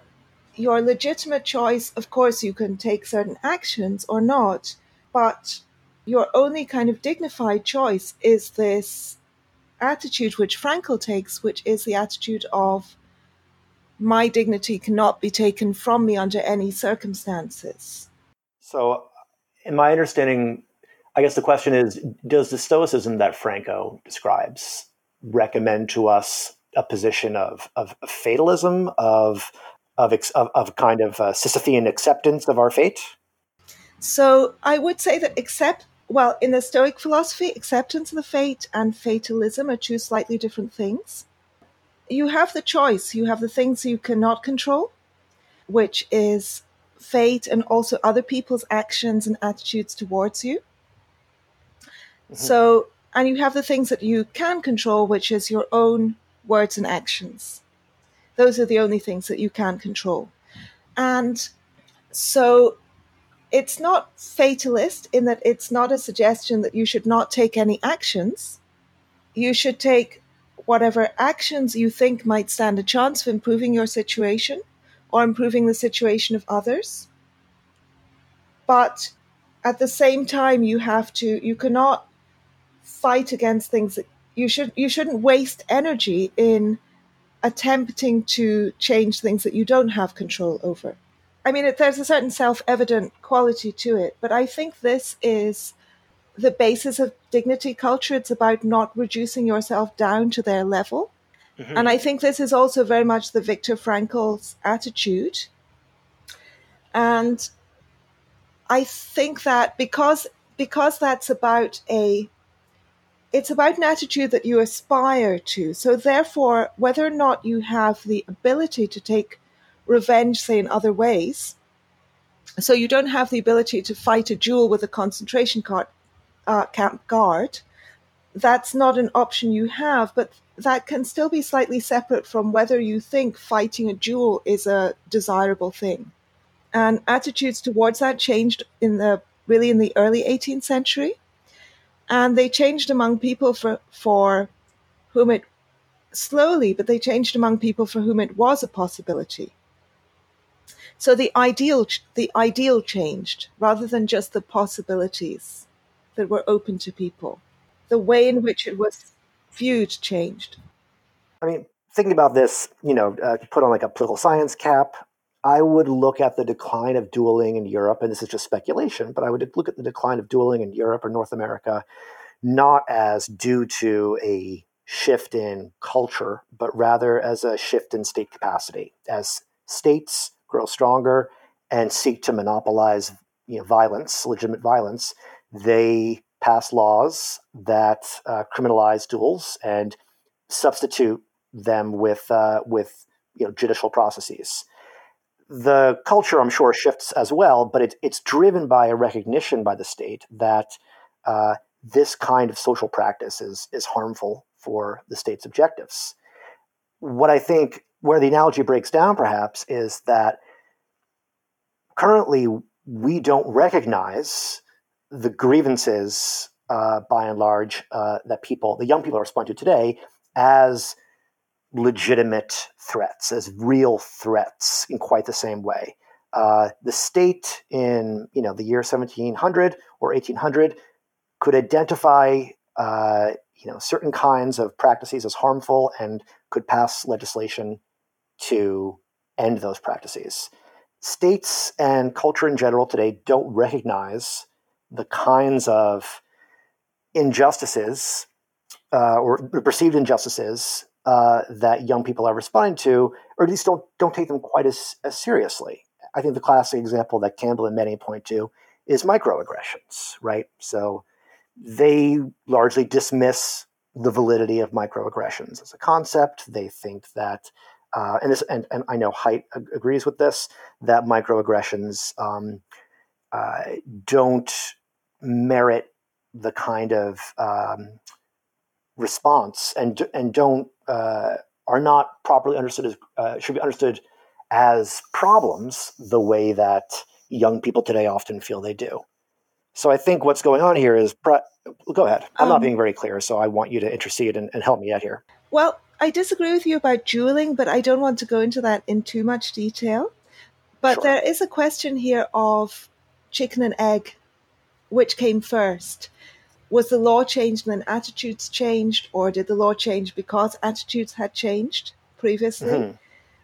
your legitimate choice, of course, you can take certain actions or not, but your only kind of dignified choice is this attitude which Frankl takes, which is the attitude of my dignity cannot be taken from me under any circumstances. So, in my understanding, I guess the question is Does the Stoicism that Frankl describes recommend to us a position of, of, fatalism, of, of, of, of kind of uh, Sisyphean acceptance of our fate? So I would say that accept well, in the Stoic philosophy, acceptance of the fate and fatalism are two slightly different things. You have the choice. You have the things you cannot control, which is fate and also other people's actions and attitudes towards you. Mm-hmm. So, and you have the things that you can control, which is your own words and actions. Those are the only things that you can control. And so it's not fatalist in that it's not a suggestion that you should not take any actions. You should take whatever actions you think might stand a chance of improving your situation or improving the situation of others. But at the same time, you have to, you cannot fight against things that you should, you shouldn't waste energy in attempting to change things that you don't have control over. I mean, it, there's a certain self evident quality to it, but I think this is the basis of dignity culture. It's about not reducing yourself down to their level. Mm-hmm. And I think this is also very much the Viktor Frankl's attitude. And I think that because because that's about a it's about an attitude that you aspire to. So, therefore, whether or not you have the ability to take revenge, say, in other ways, so you don't have the ability to fight a duel with a concentration uh, camp guard, that's not an option you have, but that can still be slightly separate from whether you think fighting a duel is a desirable thing. And attitudes towards that changed in the really in the early 18th century. And they changed among people for, for whom it slowly, but they changed among people for whom it was a possibility. So the ideal, the ideal changed rather than just the possibilities that were open to people. The way in which it was viewed changed. I mean, thinking about this, you know, uh, put on like a political science cap, I would look at the decline of dueling in Europe, and this is just speculation, but I would look at the decline of dueling in Europe or North America not as due to a shift in culture, but rather as a shift in state capacity. As states grow stronger and seek to monopolize you know, violence, legitimate violence, they pass laws that uh, criminalize duels and substitute them with uh, with you know judicial processes. The culture, I'm sure, shifts as well, but it, it's driven by a recognition by the state that uh, this kind of social practice is is harmful for the state's objectives. What I think where the analogy breaks down, perhaps, is that currently we don't recognize the grievances, uh, by and large, uh, that people, the young people, are responding to today as legitimate threats, as real threats in quite the same way. Uh, the state in you know the year 1700 or 1800 could identify uh, you know certain kinds of practices as harmful and could pass legislation to end those practices. States and culture in general today don't recognize the kinds of injustices uh, or perceived injustices uh, that young people are responding to, or at least don't don't take them quite as, as seriously. I think the classic example that Campbell and Manning point to is microaggressions, right? So they largely dismiss the validity of microaggressions as a concept. They think that, uh, and this, and, and I know Haidt agrees with this, that microaggressions um, uh, don't merit the kind of um, response and and don't uh, are not properly understood as uh, should be understood as problems the way that young people today often feel they do. So I think what's going on here is go ahead. I'm um, not being very clear, so I want you to intercede and, and help me out here. Well, I disagree with you about dueling, but I don't want to go into that in too much detail. But sure. there is a question here of chicken and egg which came first? Was the law changed and then attitudes changed, or did the law change because attitudes had changed previously? Mm-hmm.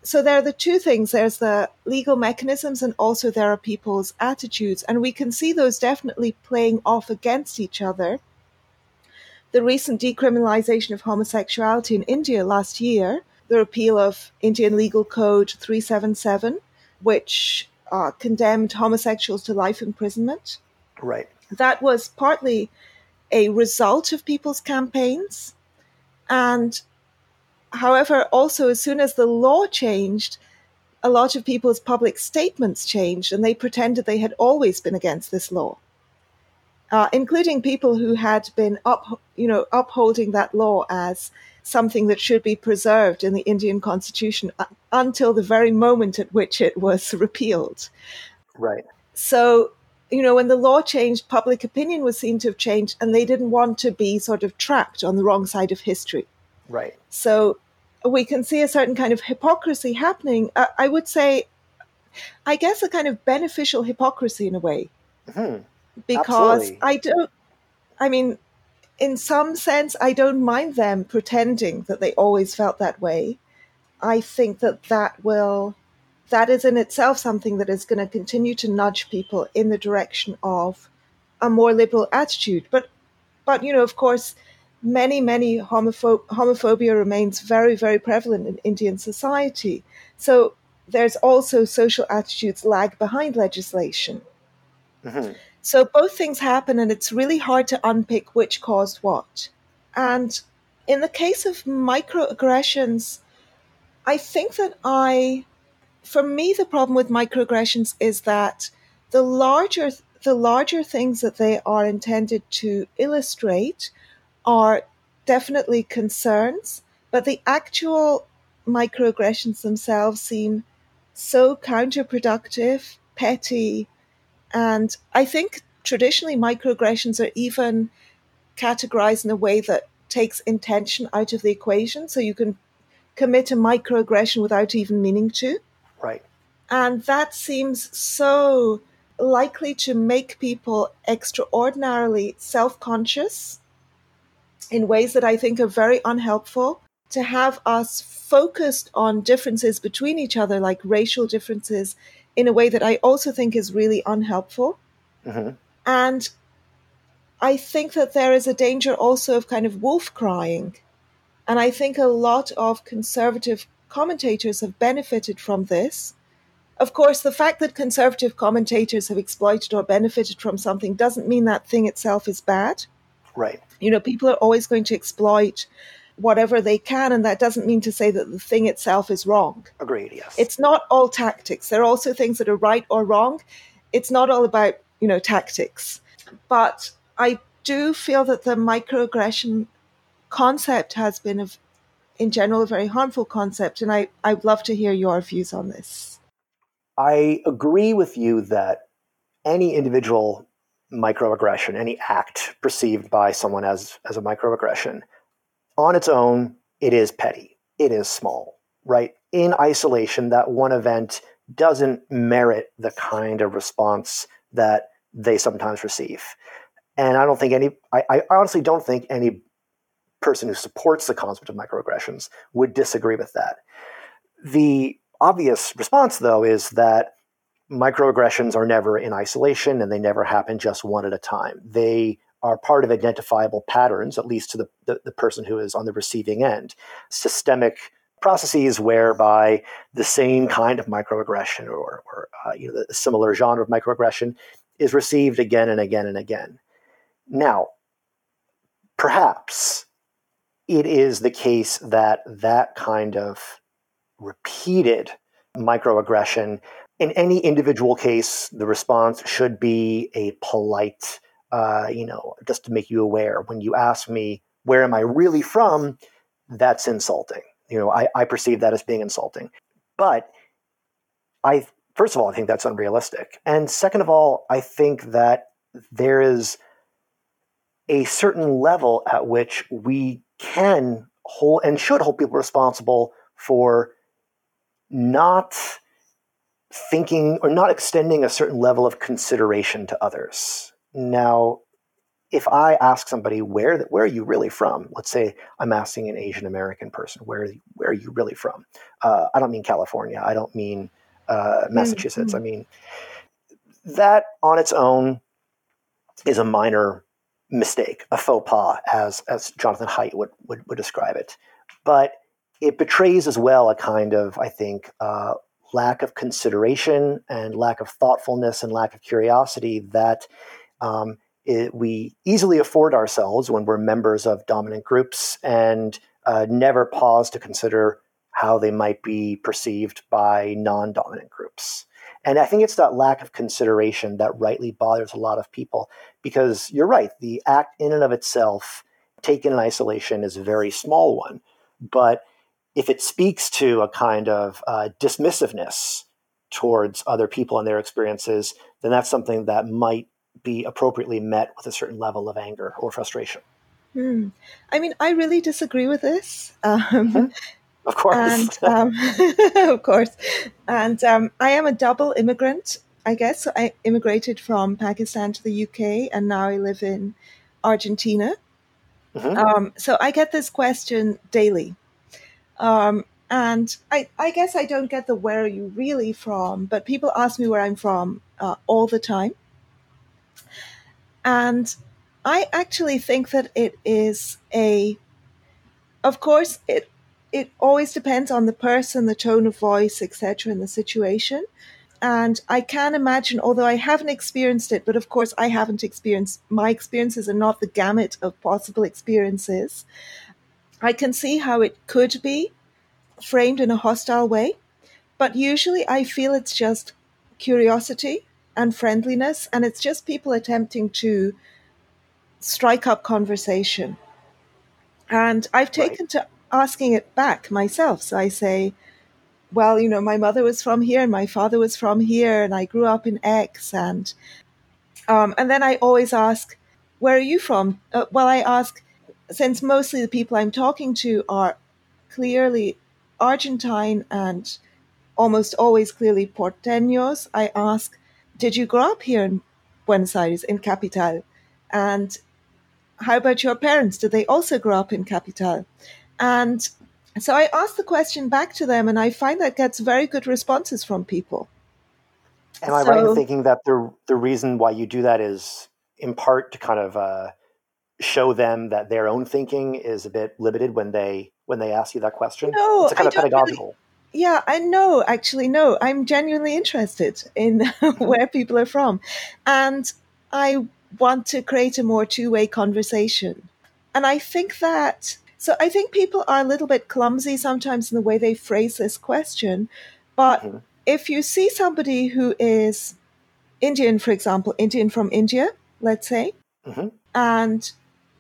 So there are the two things there's the legal mechanisms, and also there are people's attitudes. And we can see those definitely playing off against each other. The recent decriminalization of homosexuality in India last year, the repeal of Indian Legal Code 377, which uh, condemned homosexuals to life imprisonment. Right that was partly a result of people's campaigns. And however, also, as soon as the law changed, a lot of people's public statements changed and they pretended they had always been against this law. Uh, including people who had been up, you know, upholding that law as something that should be preserved in the Indian constitution uh, until the very moment at which it was repealed. Right. So you know, when the law changed, public opinion was seen to have changed, and they didn't want to be sort of trapped on the wrong side of history. Right. So we can see a certain kind of hypocrisy happening. Uh, I would say, I guess, a kind of beneficial hypocrisy in a way. Mm-hmm. Because Absolutely. I don't, I mean, in some sense, I don't mind them pretending that they always felt that way. I think that that will that is in itself something that is going to continue to nudge people in the direction of a more liberal attitude. But, but you know, of course, many, many homopho- homophobia remains very, very prevalent in Indian society. So there's also social attitudes lag behind legislation. Mm-hmm. So both things happen, and it's really hard to unpick which caused what. And in the case of microaggressions, I think that I, for me, the problem with microaggressions is that the larger the larger things that they are intended to illustrate are definitely concerns, but the actual microaggressions themselves seem so counterproductive, petty, and I think traditionally microaggressions are even categorized in a way that takes intention out of the equation. So you can commit a microaggression without even meaning to. Right. And that seems so likely to make people extraordinarily self conscious in ways that I think are very unhelpful. To have us focused on differences between each other, like racial differences, in a way that I also think is really unhelpful. Mm-hmm. And I think that there is a danger also of kind of wolf crying. And I think a lot of conservative commentators have benefited from this. Of course, the fact that conservative commentators have exploited or benefited from something doesn't mean that thing itself is bad. Right. You know, people are always going to exploit whatever they can, and that doesn't mean to say that the thing itself is wrong. Agreed, yes. It's not all tactics. There are also things that are right or wrong. It's not all about, you know, tactics. But I do feel that the microaggression concept has been, a, in general, a very harmful concept, and I, I'd love to hear your views on this. I agree with you that any individual microaggression, any act perceived by someone as, as a microaggression, on its own, it is petty. It is small, right? In isolation, that one event doesn't merit the kind of response that they sometimes receive. And I don't think any, I, I honestly don't think any person who supports the concept of microaggressions would disagree with that. The obvious response, though, is that microaggressions are never in isolation and they never happen just one at a time. They are part of identifiable patterns, at least to the, the, the person who is on the receiving end. Systemic processes whereby the same kind of microaggression or, or uh, you know, similar genre of microaggression is received again and again and again. Now, perhaps it is the case that that kind of repeated microaggression, in any individual case, the response should be a polite, uh, you know, just to make you aware. When you ask me, where am I really from? That's insulting. You know, I, I perceive that as being insulting. But I, first of all, I think that's unrealistic. And second of all, I think that there is a certain level at which we can hold and should hold people responsible for not thinking or not extending a certain level of consideration to others. Now, if I ask somebody where where are you really from, let's say I'm asking an Asian American person where where are you really from, uh, I don't mean California, I don't mean uh, Massachusetts, mm-hmm. I mean that on its own is a minor mistake, a faux pas, as as Jonathan Haidt would, would, would describe it. But it betrays as well a kind of, I think, uh, lack of consideration and lack of thoughtfulness and lack of curiosity that um, it, we easily afford ourselves when we're members of dominant groups and uh, never pause to consider how they might be perceived by non dominant groups. And I think it's that lack of consideration that rightly bothers a lot of people because you're right, the act in and of itself, taken in isolation, is a very small one. But if it speaks to a kind of uh, dismissiveness towards other people and their experiences, then that's something that might be appropriately met with a certain level of anger or frustration. Hmm. I mean, I really disagree with this. Um, mm-hmm. Of course. And, um, of course. And um, I am a double immigrant, I guess. So I immigrated from Pakistan to the UK, and now I live in Argentina. Mm-hmm. Um, so I get this question daily. Um, and I, I guess I don't get the where are you really from, but people ask me where I'm from uh, all the time. And I actually think that it is a, of course, it it always depends on the person, the tone of voice, etc., and the situation. And I can imagine, although I haven't experienced it, but of course I haven't experienced, my experiences are not the gamut of possible experiences. I can see how it could be framed in a hostile way, but usually I feel it's just curiosity and friendliness, and it's just people attempting to strike up conversation. And I've taken right. to asking it back myself. So I say, well, you know, my mother was from here and my father was from here, and I grew up in X, and um, and then I always ask, where are you from? Uh, well, I ask, since mostly the people I'm talking to are clearly Argentine and almost always clearly porteños, I ask, did you grow up here in Buenos Aires, in Capital? And how about your parents? Did they also grow up in Capital? And so I ask the question back to them, and I find that gets very good responses from people. Am I right in thinking that the the reason why you do that is in part to kind of uh, show them that their own thinking is a bit limited when they when they ask you that question? No, it's a kind I of pedagogical. Really, yeah, I know. Actually, no. I'm genuinely interested in where people are from, and I want to create a more two way conversation. And I think that so I think people are a little bit clumsy sometimes in the way they phrase this question. But mm-hmm. if you see somebody who is Indian, for example, Indian from India, let's say, mm-hmm. and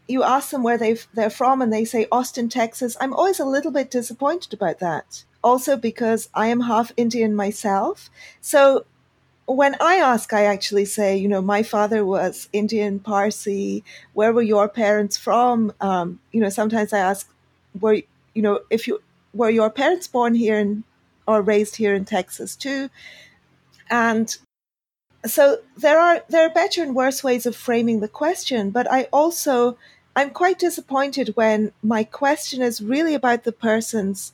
you ask them where they they're from and they say Austin, Texas, I'm always a little bit disappointed about that. Also because I am half Indian myself. So when I ask, I actually say, you know, my father was Indian, Parsi. Where were your parents from? Um, you know, sometimes I ask, were you know, if you were your parents born here in, or raised here in Texas too? And so there are there are better and worse ways of framing the question. But I also I'm quite disappointed when my question is really about the person's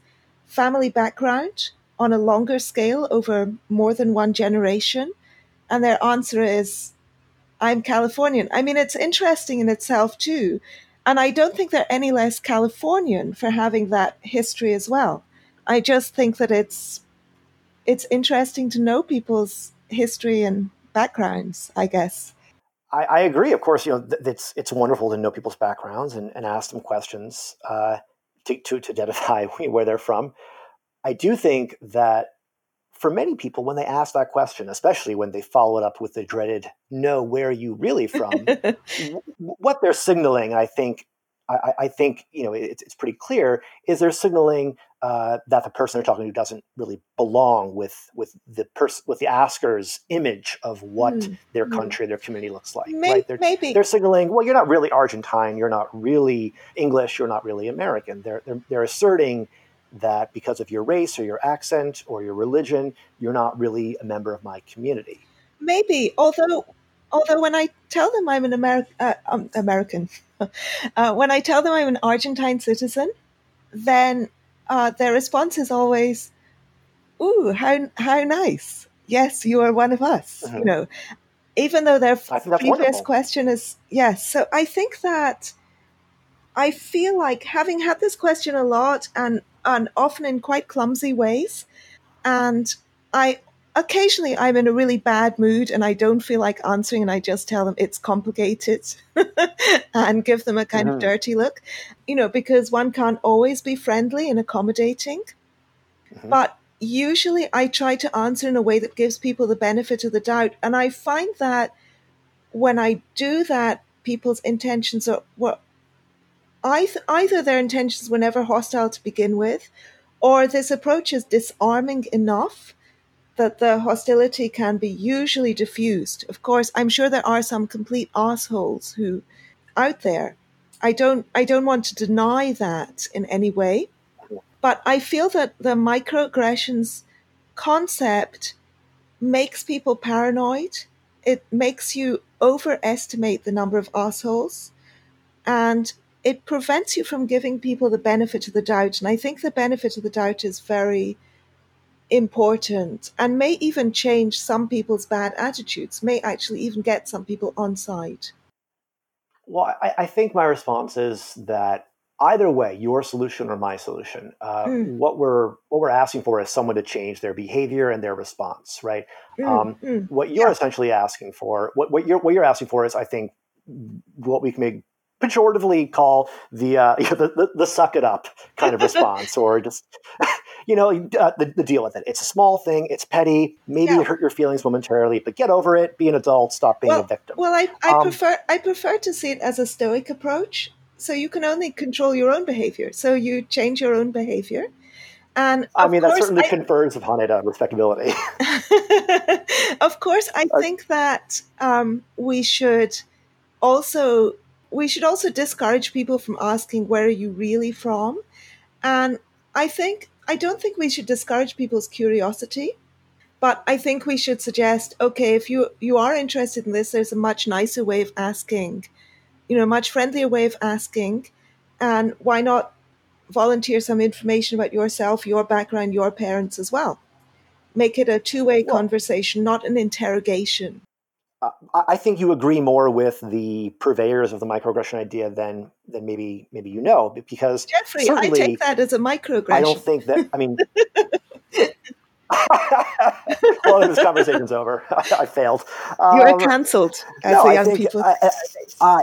family background on a longer scale over more than one generation? And their answer is, I'm Californian. I mean, it's interesting in itself, too. And I don't think they're any less Californian for having that history as well. I just think that it's it's interesting to know people's history and backgrounds, I guess. I, I agree. Of course, you know, th- it's it's wonderful to know people's backgrounds and, and ask them questions uh, to, to, to identify where they're from. I do think that for many people, when they ask that question, especially when they follow it up with the dreaded "No, where are you really from?" w- what they're signaling, I think, I, I think you know it's, it's, pretty clear is they're signaling uh, that the person they're talking to doesn't really belong with with the person with the asker's image of what mm. their hmm. country, their community looks like. Maybe, right? They're, maybe they're signaling, well, you're not really Argentine, you're not really English, you're not really American. They're they're, they're asserting that because of your race or your accent or your religion, you're not really a member of my community. Maybe, although although when I tell them I'm an Ameri- uh, um, American, uh, when I tell them I'm an Argentine citizen, then uh, their response is always, "Ooh, how how nice! Yes, you are one of us." Mm-hmm. You know, even though their previous wonderful. question is yes. So I think that I feel like having had this question a lot and and often in quite clumsy ways. And I occasionally I'm in a really bad mood and I don't feel like answering and I just tell them it's complicated and give them a kind mm-hmm. of dirty look, you know, because one can't always be friendly and accommodating. Mm-hmm. But usually I try to answer in a way that gives people the benefit of the doubt. And I find that when I do that, people's intentions are, well, either their intentions were never hostile to begin with, or this approach is disarming enough that the hostility can be usually diffused. Of course, I'm sure there are some complete assholes who out there. I don't I don't want to deny that in any way, but I feel that the microaggressions concept makes people paranoid. It makes you overestimate the number of assholes and it prevents you from giving people the benefit of the doubt. And I think the benefit of the doubt is very important and may even change some people's bad attitudes, may actually even get some people on side. Well, I, I think my response is that either way, your solution or my solution, uh, mm. what we're what we're asking for is someone to change their behavior and their response, right? Mm. Um, mm. What you're yeah. essentially asking for, what, what you're what you're asking for is, I think, what we can make pejoratively call the, uh, the, the, the suck it up kind of response, or just you know uh, the, the, deal with it. It's a small thing. It's petty. Maybe yeah. it hurt your feelings momentarily, but get over it. Be an adult. Stop being well, a victim. Well, I, I um, prefer I prefer to see it as a stoic approach so you can only control your own behavior. So you change your own behavior. And I mean, that certainly I, confers upon it a respectability. of course, I think that um, we should also we should also discourage people from asking where are you really from, and I think I don't think we should discourage people's curiosity, but I think we should suggest okay, if you you are interested in this, there's a much nicer way of asking you know, a much friendlier way of asking. And why not volunteer some information about yourself, your background, your parents as well? Make it a two way well, conversation, not an interrogation. Uh, I think you agree more with the purveyors of the microaggression idea than than maybe maybe you know because Jeffrey, I take that as a microaggression. I don't think that. I mean, well, this conversation's over. I, failed. Um, you are um, cancelled, as no, the young people. I, I,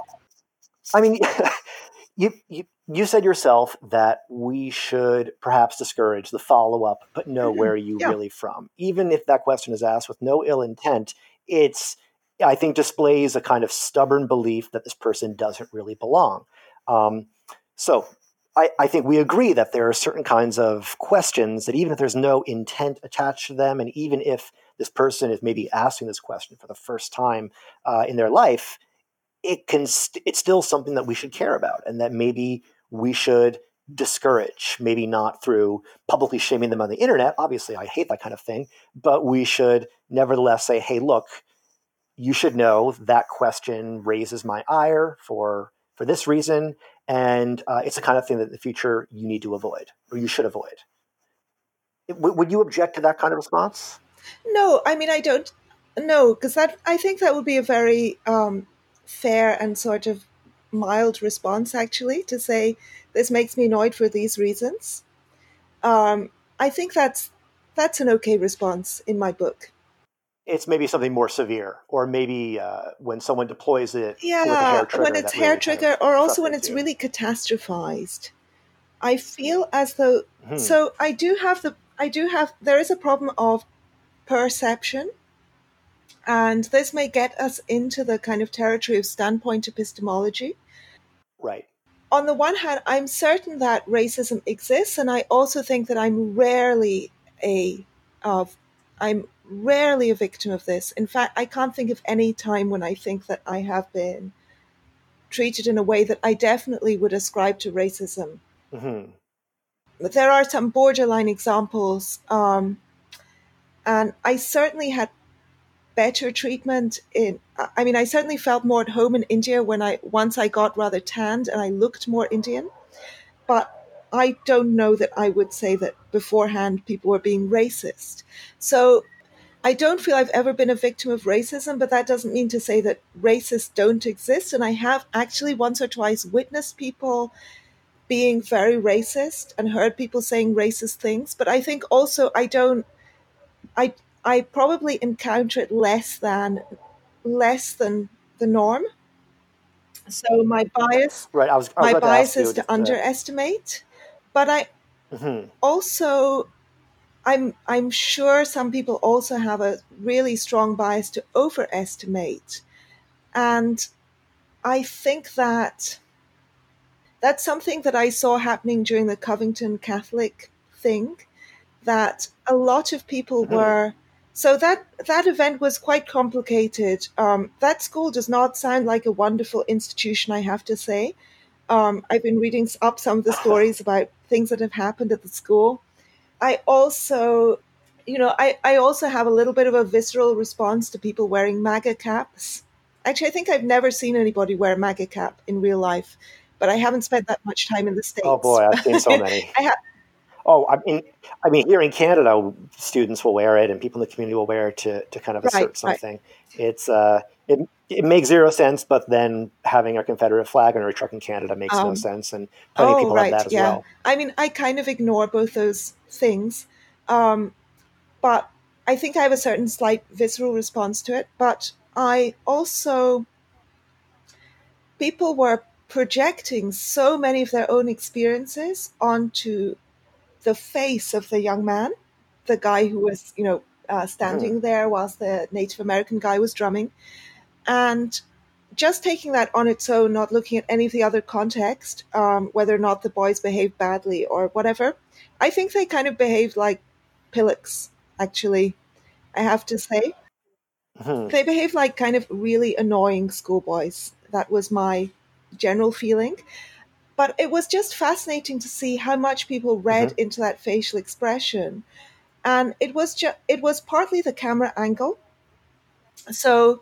I mean, you, you you said yourself that we should perhaps discourage the follow up, but know mm-hmm. where are you yeah. really from? Even if that question is asked with no ill intent, it's I think displays a kind of stubborn belief that this person doesn't really belong. Um, so I, I, think we agree that there are certain kinds of questions that even if there's no intent attached to them, and even if this person is maybe asking this question for the first time uh, in their life, it can st- it's still something that we should care about and that maybe we should discourage maybe not through publicly shaming them on the internet obviously i hate that kind of thing but we should nevertheless say hey look you should know that question raises my ire for for this reason and uh, it's the kind of thing that in the future you need to avoid or you should avoid w- would you object to that kind of response no i mean i don't no because that i think that would be a very um, fair and sort of mild response, actually, to say, this makes me annoyed for these reasons. Um, I think that's that's an okay response in my book. It's maybe something more severe, or maybe uh, when someone deploys it. Yeah, when it's hair really trigger, kind of or also when it's you. really catastrophized. I feel as though. Mm-hmm. So I do have the. I do have. There is a problem of perception and this may get us into the kind of territory of standpoint epistemology. Right. On the one hand, I'm certain that racism exists, and I also think that I'm rarely a of I'm rarely a victim of this. In fact, I can't think of any time when I think that I have been treated in a way that I definitely would ascribe to racism. Mm-hmm. But there are some borderline examples, um, and I certainly had better treatment in i mean i certainly felt more at home in india when i once i got rather tanned and i looked more indian but i don't know that i would say that beforehand people were being racist so i don't feel i've ever been a victim of racism but that doesn't mean to say that racists don't exist and i have actually once or twice witnessed people being very racist and heard people saying racist things but i think also i don't I I probably encounter it less than less than the norm. So my bias, right? I was, I was my bias is to underestimate, but I mm-hmm. also I'm I'm sure some people also have a really strong bias to overestimate, and I think that that's something that I saw happening during the Covington Catholic thing, that a lot of people mm-hmm. were so that that event was quite complicated. Um, that school does not sound like a wonderful institution, I have to say. Um, I've been reading up some of the stories about things that have happened at the school. I also, you know, I, I also have a little bit of a visceral response to people wearing MAGA caps. Actually, I think I've never seen anybody wear a MAGA cap in real life, but I haven't spent that much time in the States. Oh boy, I've seen so many. I, ha- Oh, I mean, I mean, here in Canada, students will wear it, and people in the community will wear it to, to kind of assert right, something. Right. It's uh, it, it makes zero sense, but then having a Confederate flag on a truck in Canada makes um, no sense, and plenty oh, of people right, have that as yeah. well. I mean, I kind of ignore both those things, um, but I think I have a certain slight visceral response to it. But I also people were projecting so many of their own experiences onto the face of the young man, the guy who was, you know, uh, standing mm. there whilst the Native American guy was drumming. And just taking that on its own, not looking at any of the other context, um, whether or not the boys behaved badly or whatever, I think they kind of behaved like pillocks, actually, I have to say. Mm-hmm. They behaved like kind of really annoying schoolboys. That was my general feeling. But it was just fascinating to see how much people read mm-hmm. into that facial expression. And it was just it was partly the camera angle. So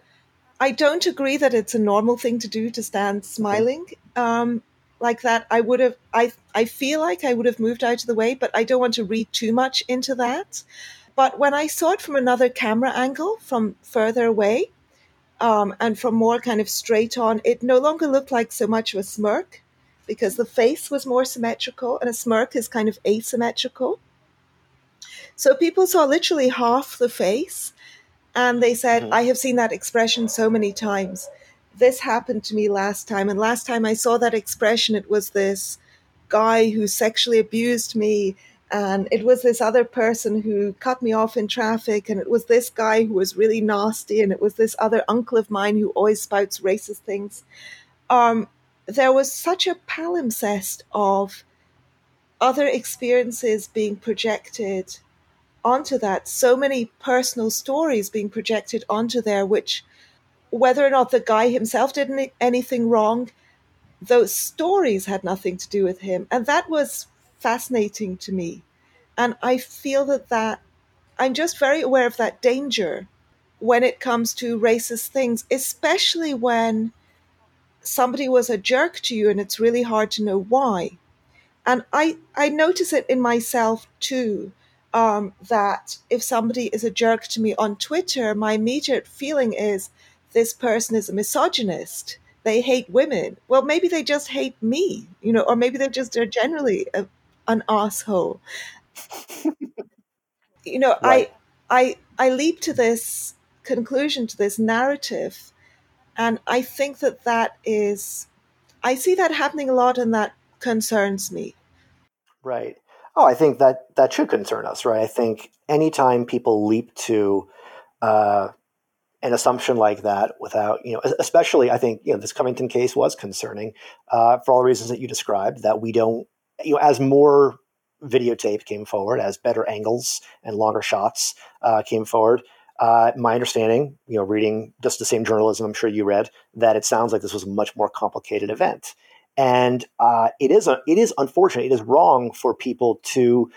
I don't agree that it's a normal thing to do to stand smiling um, like that. I would have I I feel like I would have moved out of the way, but I don't want to read too much into that. But when I saw it from another camera angle, from further away, um, and from more kind of straight on, it no longer looked like so much of a smirk because the face was more symmetrical and a smirk is kind of asymmetrical. So people saw literally half the face and they said, mm-hmm. I have seen that expression so many times. This happened to me last time. And last time I saw that expression, it was this guy who sexually abused me and it was this other person who cut me off in traffic and it was this guy who was really nasty and it was this other uncle of mine who always spouts racist things um, there was such a palimpsest of other experiences being projected onto that so many personal stories being projected onto there which whether or not the guy himself did anything wrong those stories had nothing to do with him and that was fascinating to me. And I feel that that I'm just very aware of that danger when it comes to racist things, especially when somebody was a jerk to you and it's really hard to know why. And I, I notice it in myself too. Um, that if somebody is a jerk to me on Twitter, my immediate feeling is this person is a misogynist. They hate women. Well, maybe they just hate me, you know, or maybe they just are generally a, an asshole. you know, right. I I I leap to this conclusion to this narrative, and I think that that is, I see that happening a lot, and that concerns me. Right. Oh, I think that that should concern us, right? I think anytime people leap to uh, an assumption like that without, you know, especially I think, you know, this Covington case was concerning uh, for all the reasons that you described, that we don't you know, as more videotape came forward, as better angles and longer shots uh, came forward, uh, my understanding, you know, reading just the same journalism I'm sure you read, that it sounds like this was a much more complicated event, and uh, it is a, it is unfortunate, it is wrong for people to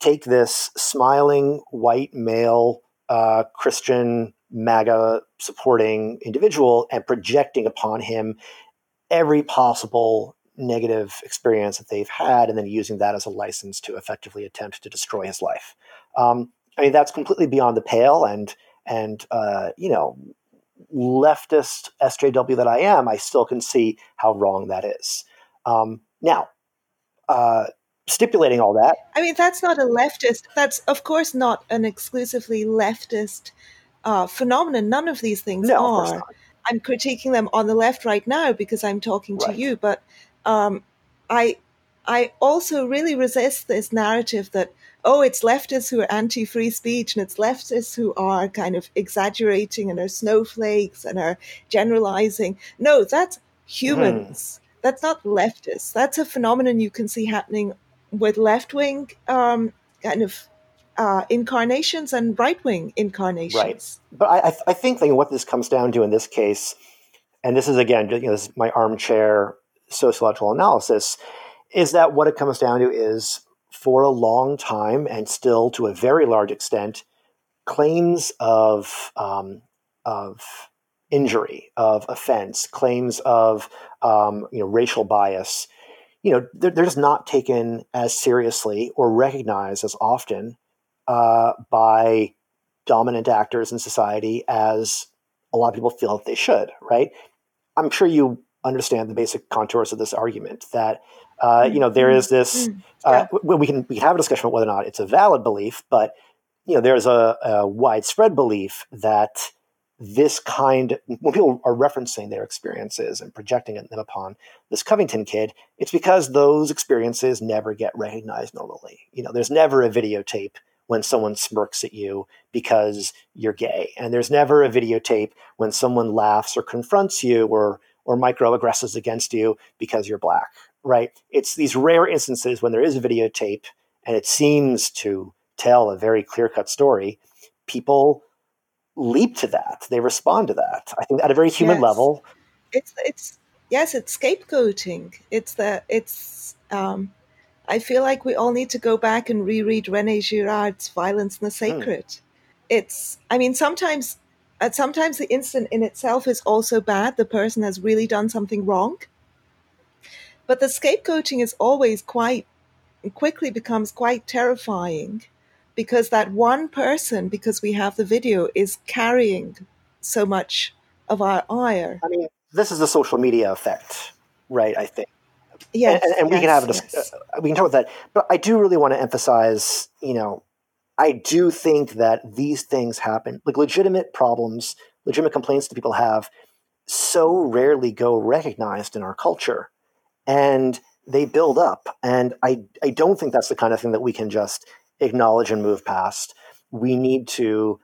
take this smiling white male uh, Christian MAGA supporting individual and projecting upon him every possible negative experience that they've had and then using that as a license to effectively attempt to destroy his life. Um, I mean, that's completely beyond the pale and, and, uh, you know, leftist SJW that I am, I still can see how wrong that is. Um, now, uh, stipulating all that. I mean, that's not a leftist. That's, of course, not an exclusively leftist uh, phenomenon. None of these things no, are. I'm critiquing them on the left right now because I'm talking right. to you, but um, I I also really resist this narrative that oh, it's leftists who are anti-free speech and it's leftists who are kind of exaggerating and are snowflakes and are generalizing. No, that's humans. Mm. That's not leftists. That's a phenomenon you can see happening with left-wing um, kind of uh, incarnations and right-wing incarnations. Right. But I, I think that what this comes down to in this case, and this is again, you know, this is my armchair sociological analysis is that what it comes down to is for a long time and still to a very large extent claims of um, of injury of offense claims of um, you know racial bias you know, they're, they're just not taken as seriously or recognized as often uh, by dominant actors in society as a lot of people feel that they should, right? I'm sure you understand the basic contours of this argument that uh, you know there is this mm-hmm. uh, we can we can have a discussion about whether or not it's a valid belief, but you know there's a, a widespread belief that this kind when people are referencing their experiences and projecting them upon this Covington kid, it's because those experiences never get recognized normally. You know, there's never a videotape when someone smirks at you because you're gay. And there's never a videotape when someone laughs or confronts you or or microaggresses against you because you're black, right? It's these rare instances when there is a videotape and it seems to tell a very clear-cut story, people leap to that. They respond to that. I think at a very human yes. level. It's it's yes, it's scapegoating. It's the it's um I feel like we all need to go back and reread Rene Girard's Violence and the hmm. Sacred. Mm. It's, I mean, sometimes, uh, sometimes the incident in itself is also bad. The person has really done something wrong. But the scapegoating is always quite, quickly becomes quite terrifying because that one person, because we have the video, is carrying so much of our ire. I mean, this is the social media effect, right? I think Yes, and, and yes, we can have a yes. uh, we can talk about that. But I do really want to emphasize, you know, I do think that these things happen, like legitimate problems, legitimate complaints that people have, so rarely go recognized in our culture, and they build up. And I I don't think that's the kind of thing that we can just acknowledge and move past. We need to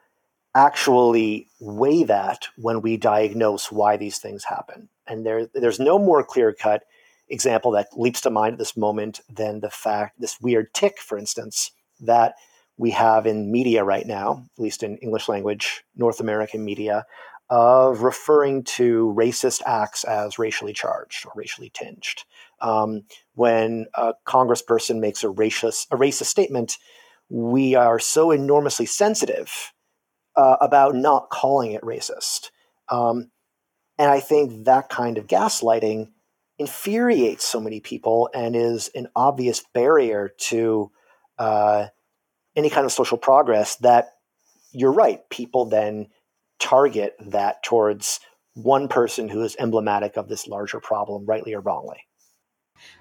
actually weigh that when we diagnose why these things happen. And there, there's no more clear cut example that leaps to mind at this moment than the fact, this weird tic, for instance, that we have in media right now, at least in English language, North American media, of referring to racist acts as racially charged or racially tinged. Um, when a congressperson makes a racist, a racist statement, we are so enormously sensitive uh, about not calling it racist. Um, and I think that kind of gaslighting infuriates so many people and is an obvious barrier to uh, any kind of social progress that you're right people then target that towards one person who is emblematic of this larger problem rightly or wrongly?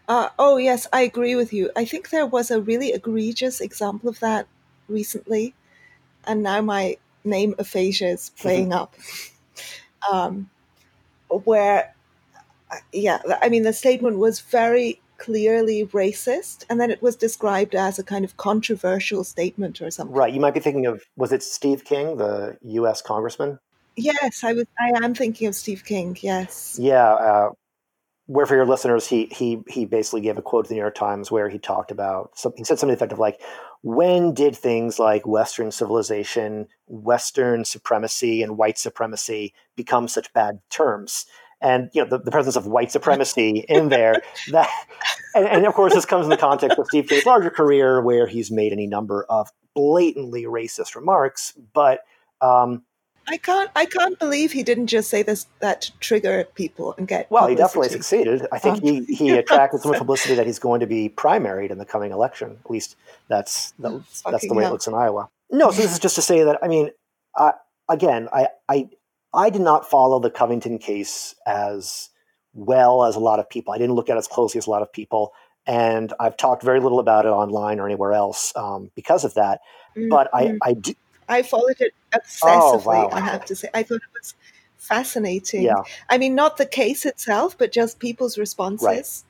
Uh, oh yes i agree with you. I think there was a really egregious example of that recently and now my name aphasia is playing up. Um, where yeah, I mean, the statement was very clearly racist, and then it was described as a kind of controversial statement or something. Right. You might be thinking of was it Steve King, the U.S. congressman? Yes, I was. I am thinking of Steve King. Yes. Yeah. Uh, where for your listeners, he he he basically gave a quote to the New York Times where he talked about something. He said something effective like, "When did things like Western civilization, Western supremacy, and white supremacy become such bad terms?" And you know the, the presence of white supremacy in there that and, and, of course this comes in the context of steve king's larger career where he's made any number of blatantly racist remarks but um, I can't. I can't believe he didn't just say this that to trigger people and get. Well, publicity. he definitely succeeded. I think he, he attracted so much publicity that he's going to be primaried in the coming election. At least that's that's, that's the way hell. it looks in Iowa. No, so this is just to say that I mean, uh, again, I I I did not follow the Covington case as well as a lot of people. I didn't look at it as closely as a lot of people. And I've talked very little about it online or anywhere else um, because of that. Mm-hmm. But I, I do. I followed it obsessively, oh, wow. I have to say. I thought it was fascinating. Yeah. I mean, not the case itself, but just people's responses.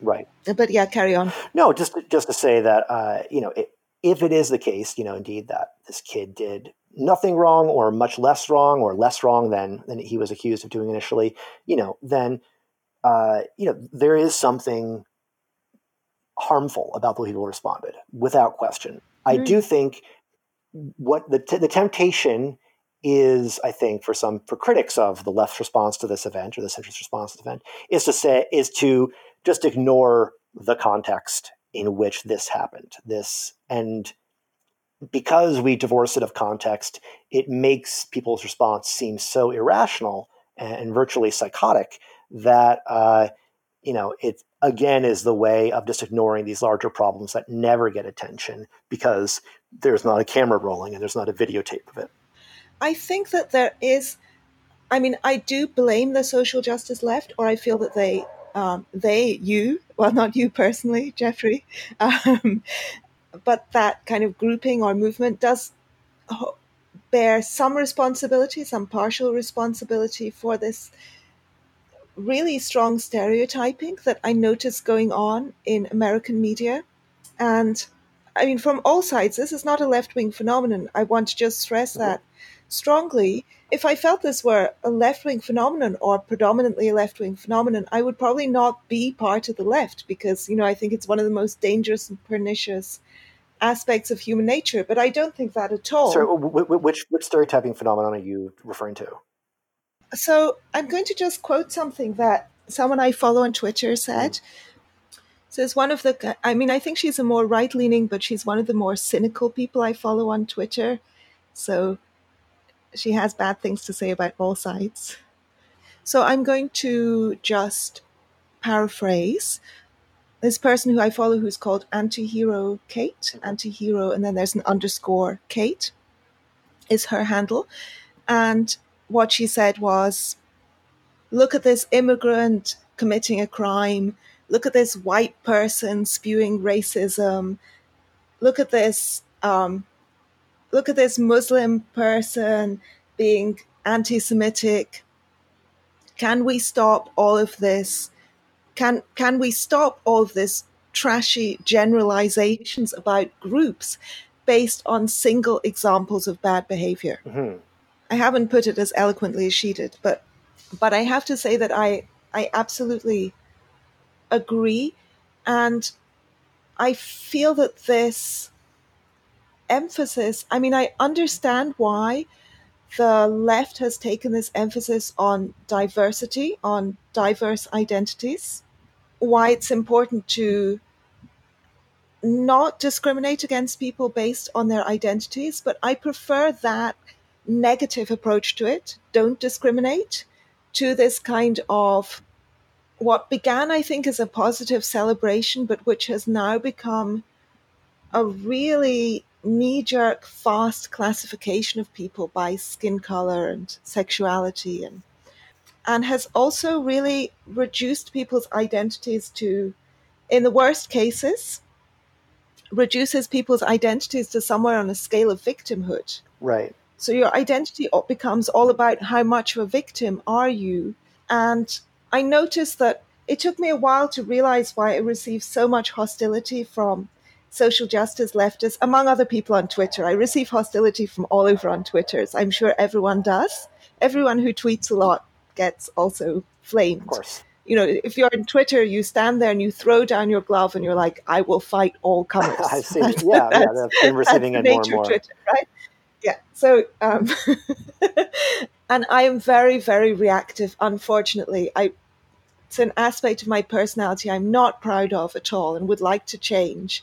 Right. right. But yeah, carry on. No, just just to say that uh, you know, it, if it is the case, you know, indeed that this kid did nothing wrong or much less wrong or less wrong than than he was accused of doing initially, you know, then uh, you know there is something harmful about the way people responded, without question. Mm-hmm. I do think what the t- the temptation is, I think, for some for critics of the left's response to this event or the centrist response to the event, is to say is to just ignore the context in which this happened. This and because we divorce it of context, it makes people's response seem so irrational and, virtually psychotic that uh, you know, it again is the way of just ignoring these larger problems that never get attention because there's not a camera rolling and there's not a videotape of it. I think that there is. I mean, I do blame the social justice left, or I feel that they, um, they, you, well, not you personally, Jeffrey, um, but that kind of grouping or movement does bear some responsibility, some partial responsibility for this really strong stereotyping that I notice going on in American media. And I mean, from all sides, this is not a left wing phenomenon. I want to just stress mm-hmm. that strongly. If I felt this were a left wing phenomenon or predominantly a left wing phenomenon, I would probably not be part of the left because, you know, I think it's one of the most dangerous and pernicious aspects of human nature. But I don't think that at all. So, which, which stereotyping phenomenon are you referring to? So, I'm going to just quote something that someone I follow on Twitter said. Mm. So it's one of the, I mean, I think she's a more right leaning, but she's one of the more cynical people I follow on Twitter. So she has bad things to say about all sides. So I'm going to just paraphrase this person who I follow who's called Antihero Kate, Antihero, and then there's an underscore Kate is her handle. And what she said was, look at this immigrant committing a crime. Look at this white person spewing racism. Look at this um, look at this Muslim person being anti Semitic. Can we stop all of this? Can, can we stop all of this trashy generalizations about groups based on single examples of bad behavior? Mm-hmm. I haven't put it as eloquently as she did, but but I have to say that I I absolutely agree, and I feel that this emphasis, I mean, I understand why the left has taken this emphasis on diversity, on diverse identities, why it's important to not discriminate against people based on their identities, but I prefer that negative approach to it. Don't discriminate to this kind of what began, I think, as a positive celebration, but which has now become a really knee jerk, fast classification of people by skin color and sexuality, and and has also really reduced people's identities to, in the worst cases, reduces people's identities to somewhere on a scale of victimhood. Right. So your identity becomes all about how much of a victim are you. And I noticed that it took me a while to realize why I received so much hostility from social justice leftists, among other people on Twitter. I receive hostility from all over on Twitter. I'm sure everyone does. Everyone who tweets a lot gets also flamed. Of course. You know, if you're on Twitter, you stand there and you throw down your glove and you're like, "I will fight all comers." I've seen, that's, yeah, that's, yeah, that's been receiving it more and more. Twitter, right? Yeah. So, um, and I am very, very reactive. Unfortunately, I it's an aspect of my personality I'm not proud of at all and would like to change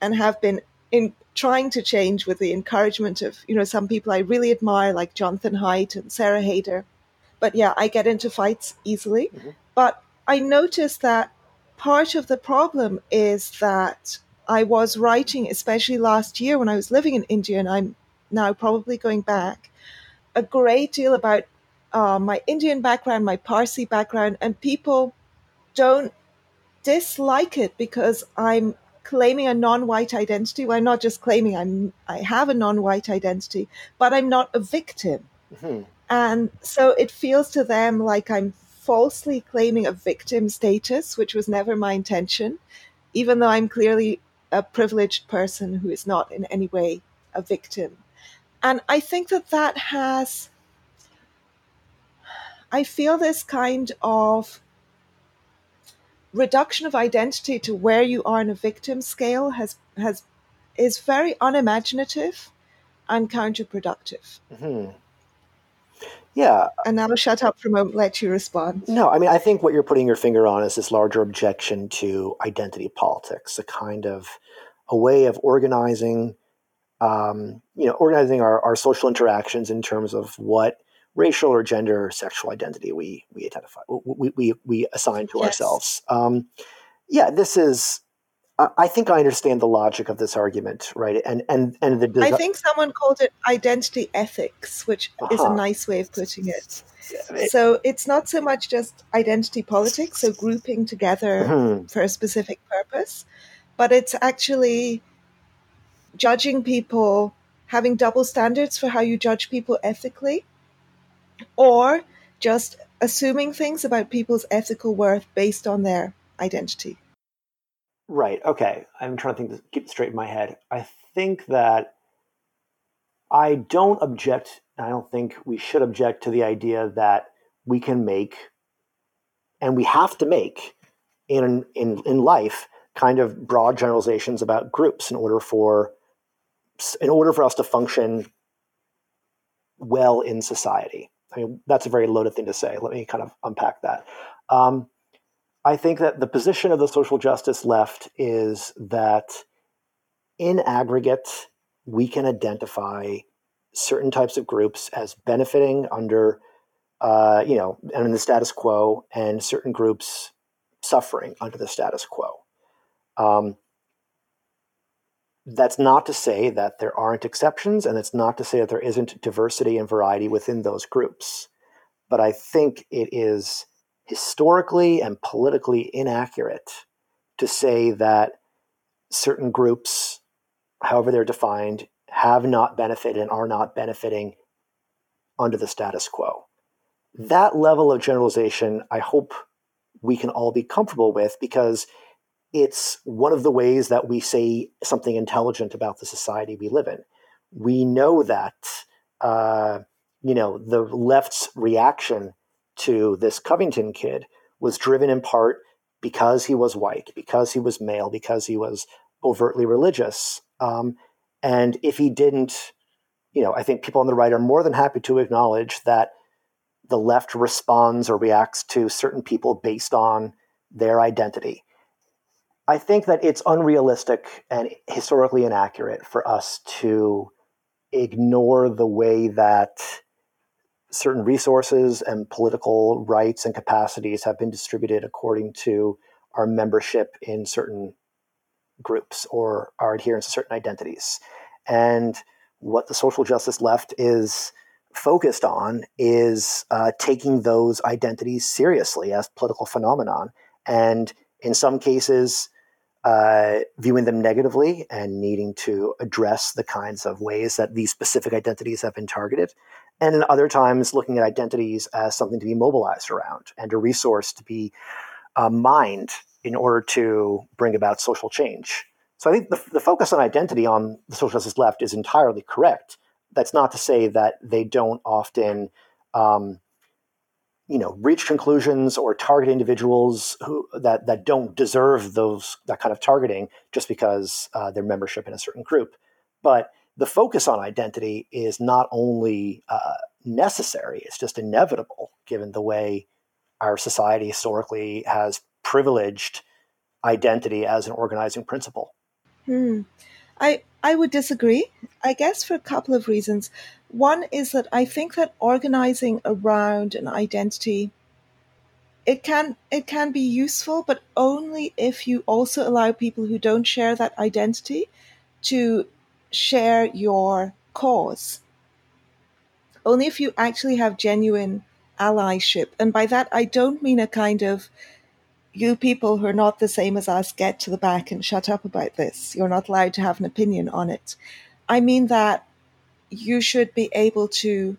and have been in trying to change with the encouragement of you know some people I really admire like Jonathan Haidt and Sarah Haider. But yeah, I get into fights easily. Mm-hmm. But I noticed that part of the problem is that I was writing, especially last year when I was living in India, and I'm now probably going back, a great deal about uh, my Indian background, my Parsi background, and people don't dislike it because I'm claiming a non-white identity. Well, I'm not just claiming I'm I have a non-white identity, but I'm not a victim. Mm-hmm. And so it feels to them like I'm falsely claiming a victim status, which was never my intention, even though I'm clearly a privileged person who is not in any way a victim. And I think that that has, I feel this kind of reduction of identity to where you are in a victim scale has has is very unimaginative and counterproductive. Mm-hmm. Yeah. And I'll shut up for a moment, let you respond. No, I mean, I think what you're putting your finger on is this larger objection to identity politics, a kind of a way of organizing, um, you know, organizing our, our social interactions in terms of what racial or gender or sexual identity we we identify we we, we assign to yes. ourselves. Um, yeah, this is. I think I understand the logic of this argument, right? And and and the. Desi- I think someone called it identity ethics, which uh-huh. is a uh-huh. nice way of putting it. So it's not so much just identity politics, so grouping together mm-hmm. for a specific purpose, but it's actually judging people, having double standards for how you judge people ethically, or just assuming things about people's ethical worth based on their identity. Right. Okay. I'm trying to think to keep it straight in my head. I think that I don't object. I don't think we should object to the idea that we can make, and we have to make in in in life, kind of broad generalizations about groups in order for in order for us to function well in society. I mean, that's a very loaded thing to say. Let me kind of unpack that. Um, I think that the position of the social justice left is that in aggregate, we can identify certain types of groups as benefiting under, uh, you know, and in the status quo, and certain groups suffering under the status quo. Um, that's not to say that there aren't exceptions, and it's not to say that there isn't diversity and variety within those groups. But I think it is historically and politically inaccurate to say that certain groups, however they're defined, have not benefited and are not benefiting under the status quo. That level of generalization, I hope we can all be comfortable with because it's one of the ways that we say something intelligent about the society we live in. We know that, uh, you know, the left's reaction to this Covington kid was driven in part because he was white, because he was male, because he was overtly religious. Um, and if he didn't, you know, I think people on the right are more than happy to acknowledge that the left responds or reacts to certain people based on their identity. I think that it's unrealistic and historically inaccurate for us to ignore the way that certain resources and political rights and capacities have been distributed according to our membership in certain groups or our adherence to certain identities. And what the social justice left is focused on is uh, taking those identities seriously as political phenomenon and in some cases uh, viewing them negatively and needing to address the kinds of ways that these specific identities have been targeted. And other times, looking at identities as something to be mobilized around and a resource to be uh, mined in order to bring about social change. So I think the, the focus on identity on the social justice left is entirely correct. That's not to say that they don't often um, you know reach conclusions or target individuals who that that don't deserve those that kind of targeting just because uh, their membership in a certain group but the focus on identity is not only uh, necessary it's just inevitable given the way our society historically has privileged identity as an organizing principle hmm. i i would disagree i guess for a couple of reasons one is that I think that organizing around an identity it can it can be useful, but only if you also allow people who don't share that identity to share your cause. Only if you actually have genuine allyship. And by that I don't mean a kind of you people who are not the same as us get to the back and shut up about this. You're not allowed to have an opinion on it. I mean that you should be able to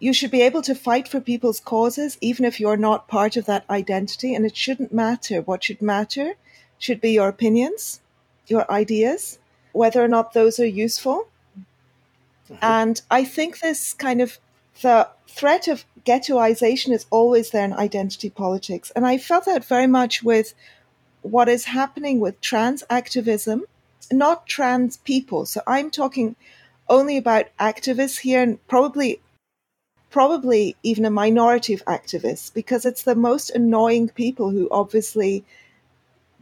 you should be able to fight for people's causes even if you're not part of that identity and it shouldn't matter what should matter should be your opinions your ideas whether or not those are useful. Mm-hmm. and i think this kind of the threat of ghettoization is always there in identity politics. And i felt that very much with what is happening with trans activism not trans people. So i'm talking only about activists here and probably probably even a minority of activists because it's the most annoying people who obviously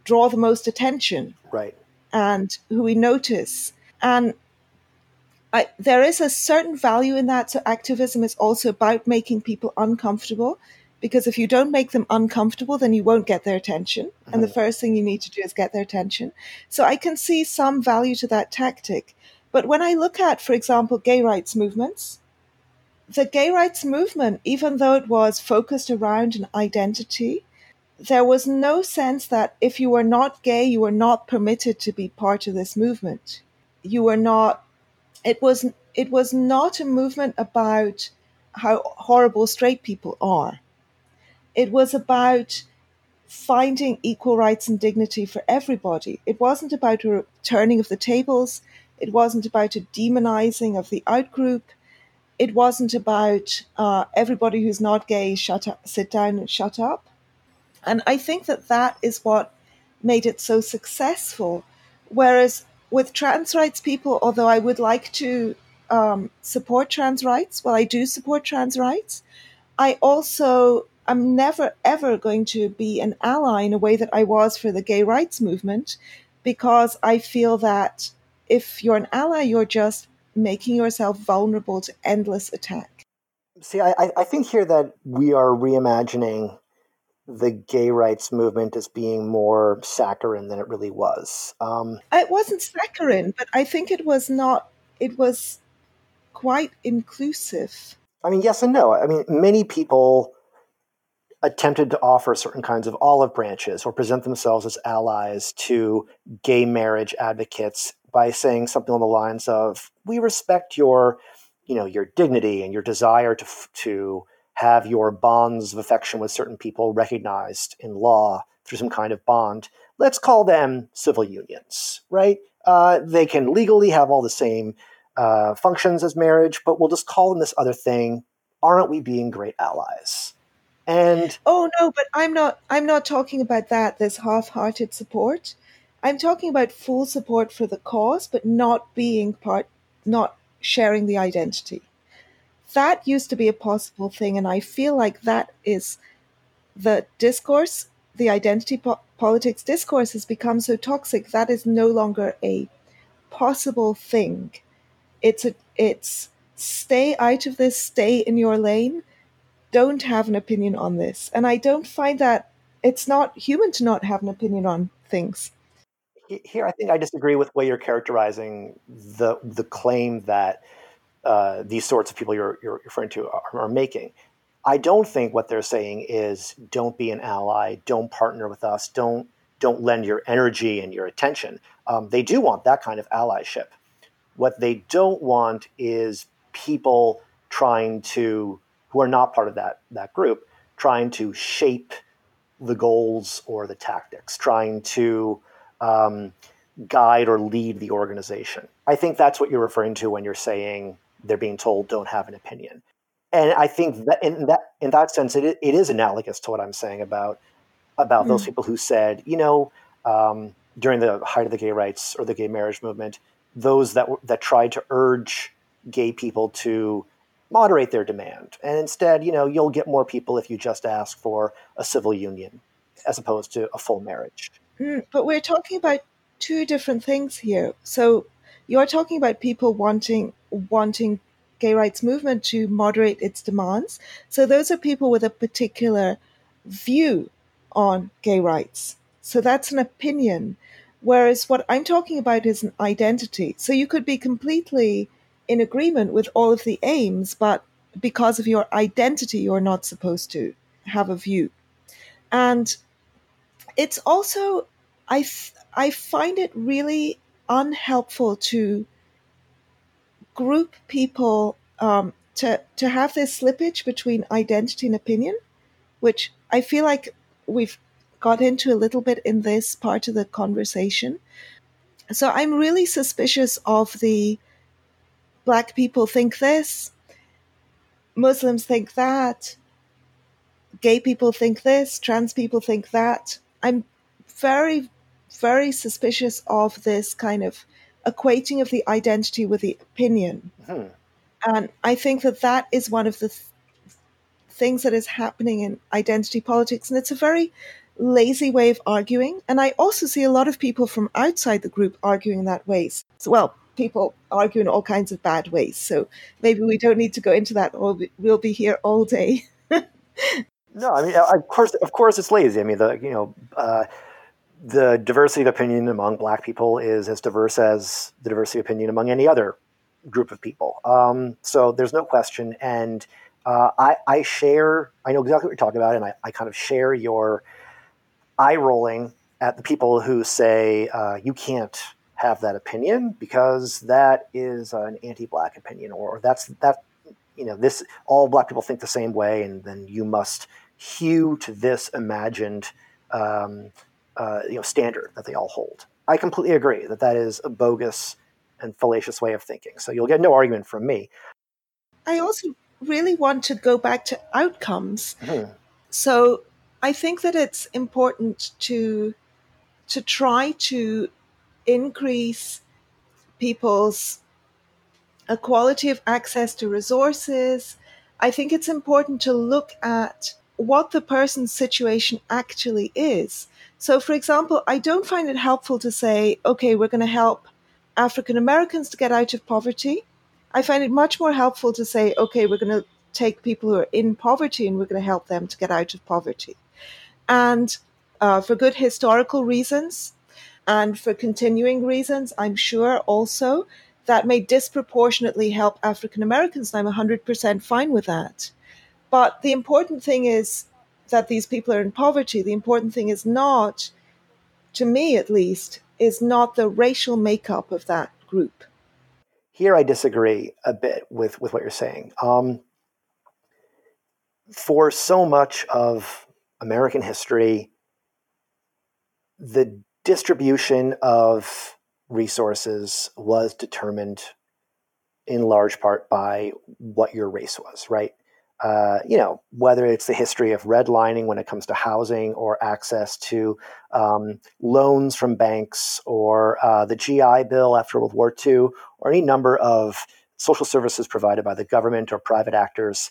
draw the most attention. Right and who we notice and I, there is a certain value in that. So activism is also about making people uncomfortable because if you don't make them uncomfortable, then you won't get their attention. Mm-hmm. And the mm-hmm. first thing you need to do is get their attention. So I can see some value to that tactic. But when I look at, for example, gay rights movements, the gay rights movement, even though it was focused around an identity, there was no sense that if you were not gay, you were not permitted to be part of this movement. You were not, it was, it was not a movement about how horrible straight people are. It was about finding equal rights and dignity for everybody. It wasn't about a turning of the tables. It wasn't about a demonizing of the outgroup. It wasn't about uh, everybody who's not gay shut up, sit down and shut up. And I think that that is what made it so successful. Whereas with trans rights people, although I would like to um, support trans rights, well, I do support trans rights. I also I'm never ever going to be an ally in a way that I was for the gay rights movement because I feel that if you're an ally, you're just making yourself vulnerable to endless attack. See, I, I think here that we are reimagining the gay rights movement as being more saccharine than it really was. Um, it wasn't saccharine, but I think it was not, it was quite inclusive. I mean, yes and no. I mean, many people attempted to offer certain kinds of olive branches or present themselves as allies to gay marriage advocates by saying something along the lines of we respect your you know your dignity and your desire to to have your bonds of affection with certain people recognized in law through some kind of bond let's call them civil unions right uh, they can legally have all the same uh, functions as marriage but we'll just call them this other thing aren't we being great allies and oh no, but I'm not. I'm not talking about that. This half-hearted support. I'm talking about full support for the cause, but not being part, not sharing the identity. That used to be a possible thing, and I feel like that is the discourse, the identity po- politics discourse has become so toxic that is no longer a possible thing. It's a it's stay out of this, stay in your lane don't have an opinion on this. And I don't find that it's not human to not have an opinion on things. Here, I think I disagree with the way you're characterizing the the claim that uh, these sorts of people you're, you're referring to are, are making. I don't think what they're saying is don't be an ally, don't partner with us, don't don't lend your energy and your attention. Um, they do want that kind of allyship. What they don't want is people trying to who are not part of that that group trying to shape the goals or the tactics, trying to um, guide or lead the organization. I think that's what you're referring to when you're saying they're being told don't have an opinion. And I think that in that in that sense, it, it is analogous to what I'm saying about about mm. those people who said, you know, um, during the height of the gay rights or the gay marriage movement, those that that tried to urge gay people to moderate their demand. And instead, you know, you'll get more people if you just ask for a civil union as opposed to a full marriage. Mm, but we're talking about two different things here. So you're talking about people wanting wanting gay rights movement to moderate its demands. So those are people with a particular view on gay rights. So that's an opinion. Whereas what I'm talking about is an identity. So you could be completely in agreement with all of the aims, but because of your identity, you're not supposed to have a view. And it's also, I, I find it really unhelpful to group people um, to, to have this slippage between identity and opinion, which I feel like we've got into a little bit in this part of the conversation. So I'm really suspicious of the black people think this, Muslims think that, gay people think this, trans people think that. I'm very, very suspicious of this kind of equating of the identity with the opinion. Mm-hmm. And I think that that is one of the th- things that is happening in identity politics. And it's a very lazy way of arguing. And I also see a lot of people from outside the group arguing that way. So, well, people argue in all kinds of bad ways. So maybe we don't need to go into that, or we'll be here all day. no, I mean, of course, of course, it's lazy. I mean, the you know. Uh, the diversity of opinion among black people is as diverse as the diversity of opinion among any other group of people. Um, so there's no question. And uh, I, I, share, I know exactly what you're talking about, and I, I kind of share your eye rolling at the people who say uh, you can't have that opinion because that is an anti-black opinion, or that's that you know this all black people think the same way, and then you must hew to this imagined um, uh, you know standard that they all hold. I completely agree that that is a bogus and fallacious way of thinking. So you'll get no argument from me. I also really want to go back to outcomes. Mm-hmm. So I think that it's important to to try to increase people's equality of access to resources. I think it's important to look at what the person's situation actually is. So, for example, I don't find it helpful to say, okay, we're going to help African Americans to get out of poverty. I find it much more helpful to say, okay, we're going to take people who are in poverty and we're going to help them to get out of poverty. And uh, for good historical reasons and for continuing reasons, I'm sure also that may disproportionately help African Americans. I'm 100% fine with that. But the important thing is that these people are in poverty. The important thing is not, to me at least, is not the racial makeup of that group. Here I disagree a bit with, with what you're saying. Um, for so much of American history, the distribution of resources was determined in large part by what your race was, right? Uh, you know, whether it's the history of redlining when it comes to housing or access to um, loans from banks or uh, the GI Bill after World War II or any number of social services provided by the government or private actors,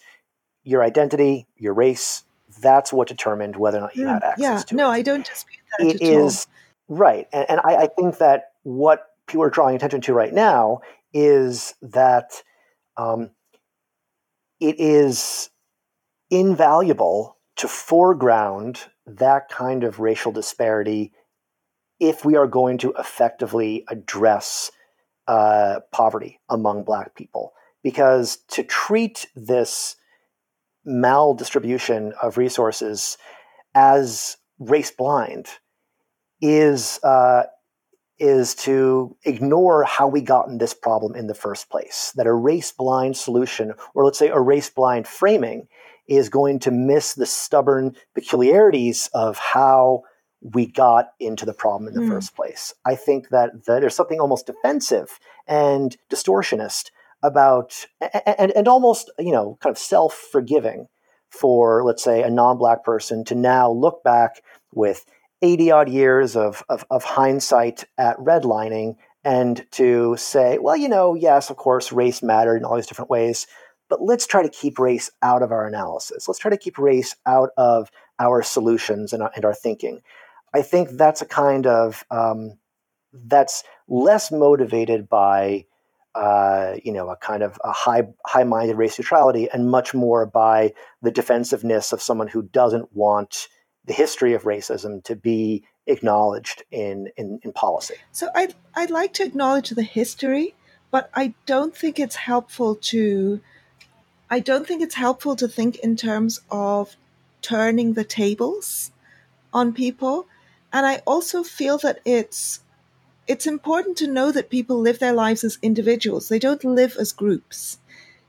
your identity, your race, that's what determined whether or not you mm, had access yeah, to no, it. I don't dispute that. It is all. right. And, and I, I think that what people are drawing attention to right now is that um, it is invaluable to foreground that kind of racial disparity if we are going to effectively address uh, poverty among Black people. Because to treat this maldistribution of resources as race blind is uh, is to ignore how we got in this problem in the first place. That a race blind solution, or let's say a race blind framing, is going to miss the stubborn peculiarities of how we got into the problem in the mm. first place. I think that, that there's something almost defensive and distortionist about, and, and almost, you know, kind of self forgiving for, let's say, a non black person to now look back with 80 odd years of, of, of hindsight at redlining and to say, well, you know, yes, of course, race mattered in all these different ways, but let's try to keep race out of our analysis. Let's try to keep race out of our solutions and our, and our thinking. I think that's a kind of um, that's less motivated by uh, you know a kind of a high high minded race neutrality and much more by the defensiveness of someone who doesn't want the history of racism to be acknowledged in, in, in policy. So I'd, I'd like to acknowledge the history, but I don't think it's helpful to I don't think it's helpful to think in terms of turning the tables on people. And I also feel that it's it's important to know that people live their lives as individuals. They don't live as groups.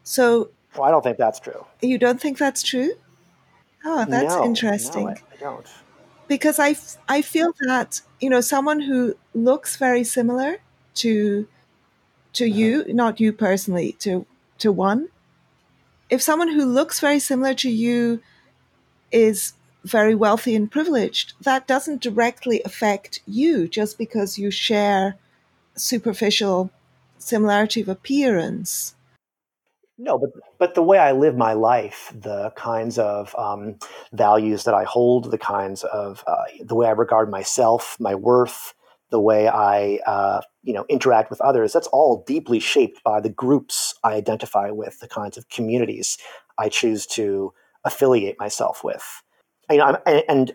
So well, I don't think that's true. You don't think that's true? Oh, that's no, interesting. No, I, I don't. Because I, I feel that, you know, someone who looks very similar to to uh-huh. you, not you personally, to to one, if someone who looks very similar to you is very wealthy and privileged, that doesn't directly affect you just because you share superficial similarity of appearance. No, but but the way I live my life, the kinds of um, values that I hold, the kinds of uh, the way I regard myself, my worth, the way I, uh, you know, interact with others, that's all deeply shaped by the groups I identify with, the kinds of communities I choose to affiliate myself with. You know, I'm, and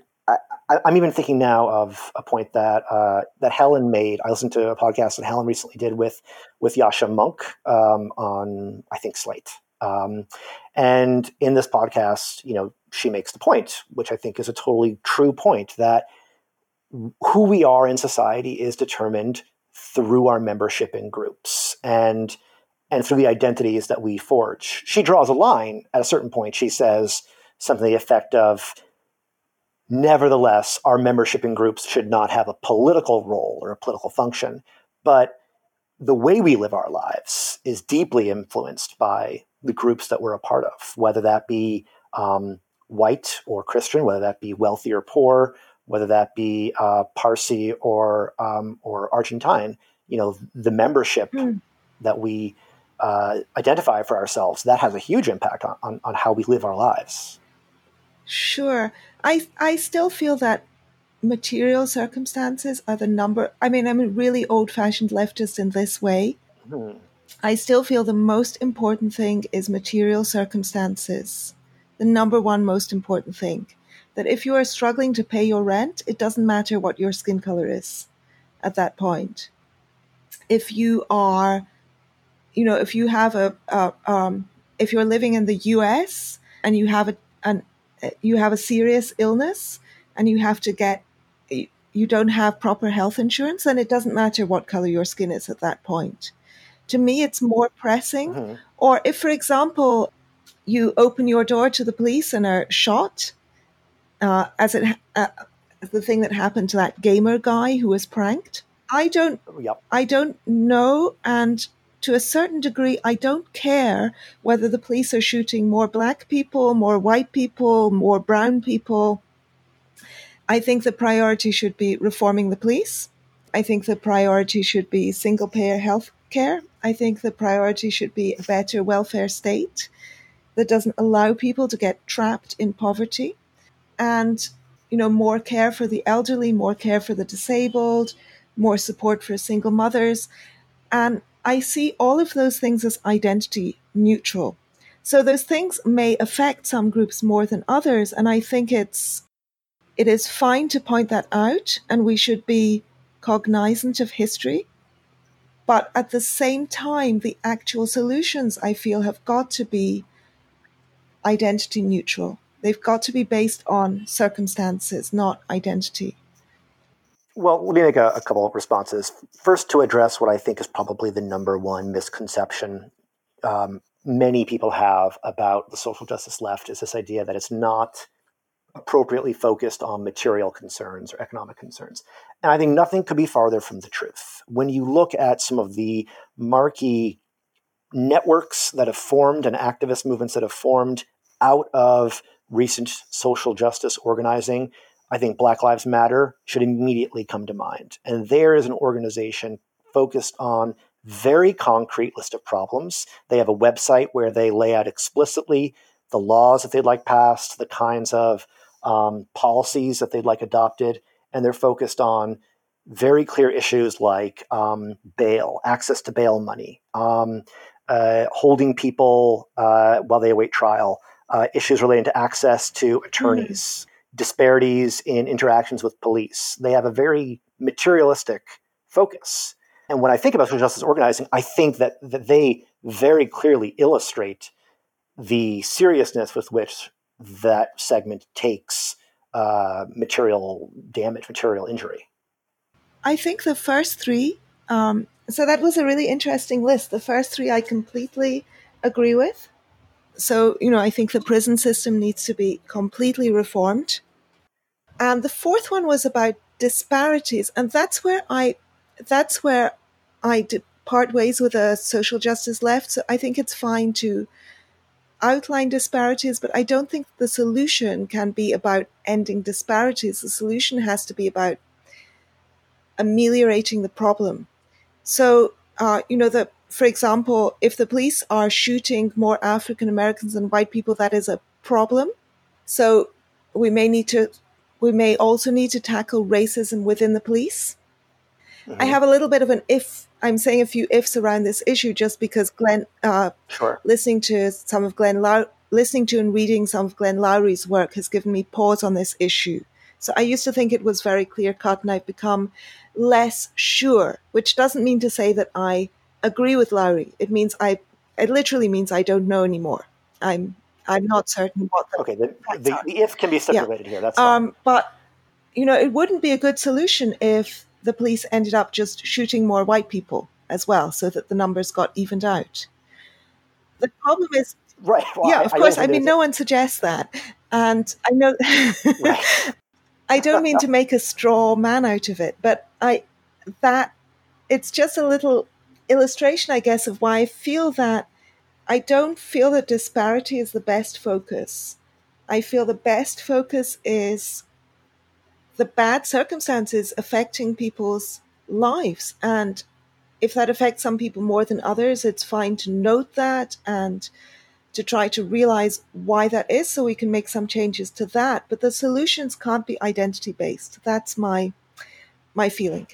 I, am even thinking now of a point that uh, that Helen made. I listened to a podcast that Helen recently did with with Yascha Mounk um, on I think Slate. Um, and in this podcast, you know, she makes the point, which I think is a totally true point, that who we are in society is determined through our membership in groups and and through the identities that we forge. She draws a line at a certain point. She says something to the effect of, nevertheless, our membership in groups should not have a political role or a political function, but the way we live our lives is deeply influenced by the groups that we're a part of, whether that be um, white or Christian, whether that be wealthy or poor, whether that be uh, Parsi or um, or Argentine, you know, the membership mm. that we uh, identify for ourselves that has a huge impact on, on, on how we live our lives. Sure, I I still feel that material circumstances are the number. I mean, I'm a really old fashioned leftist in this way. Mm. I still feel the most important thing is material circumstances. The number one most important thing that if you are struggling to pay your rent, it doesn't matter what your skin color is at that point. If you are, you know, if you have a, a um, if you're living in the U.S. and you have a an you have a serious illness and you have to get you don't have proper health insurance, then it doesn't matter what color your skin is at that point. To me, it's more pressing. Mm-hmm. Or if, for example, you open your door to the police and are shot, uh, as it uh, the thing that happened to that gamer guy who was pranked. I don't. Yep. I don't know, and to a certain degree, I don't care whether the police are shooting more black people, more white people, more brown people. I think the priority should be reforming the police. I think the priority should be single payer health care. I think the priority should be a better welfare state that doesn't allow people to get trapped in poverty and you know more care for the elderly more care for the disabled more support for single mothers and i see all of those things as identity neutral. So those things may affect some groups more than others and i think it's it is fine to point that out and we should be cognizant of history. But at the same time the actual solutions i feel have got to be identity neutral. They've got to be based on circumstances, not identity. Well, let me make a, a, couple of responses. First, to address what I think is probably the number one misconception um, many people have about the social justice left is this idea that it's not appropriately focused on material concerns or economic concerns. And I think nothing could be farther from the truth. When you look at some of the marquee networks that have formed and activist movements that have formed out of recent social justice organizing, I think Black Lives Matter should immediately come to mind. And there is an organization focused on very concrete list of problems. They have a website where they lay out explicitly the laws that they'd like passed, the kinds of um, policies that they'd like adopted, and they're focused on very clear issues like um, bail, access to bail money, um, uh, holding people uh, while they await trial, uh, issues relating to access to attorneys, mm. Disparities in interactions with police. They have a very materialistic focus. And when I think about social justice organizing, I think that, that they very clearly illustrate the seriousness with which that segment takes uh, material damage, material injury. I think the first three, um, so that was a really interesting list. The first three I completely agree with. So, you know, I think the prison system needs to be completely reformed. And the fourth one was about disparities. And that's where I, that's where I part ways with a social justice left. So I think it's fine to outline disparities, but I don't think the solution can be about ending disparities. The solution has to be about ameliorating the problem. So, uh, you know, the for example, if the police are shooting more African Americans than white people, that is a problem. So we may need to, we may also need to tackle racism within the police. I have a little bit of an if. I'm saying a few ifs around this issue just because Glenn, uh, Sure. listening to some of Glenn, Low- listening to and reading some of Glenn Loury's work has given me pause on this issue. So I used to think it was very clear cut, and I've become less sure. Which doesn't mean to say that I agree with Larry. It means I. It literally means I don't know anymore. I'm. I'm not certain what the Okay. The, the, the if can be stipulated here. That's fine. um, but you know, it wouldn't be a good solution if the police ended up just shooting more white people as well, so that the numbers got evened out. The problem is, right. Well, yeah, I- of I course. I mean, no one suggests that, and I know. Right. I don't mean to make a straw man out of it, but I that it's just a little illustration, I guess, of why I feel that I don't feel that disparity is the best focus. I feel the best focus is the bad circumstances affecting people's lives. And if that affects some people more than others, it's fine to note that and to try to realize why that is so we can make some changes to that. But the solutions can't be identity based. That's my my feeling.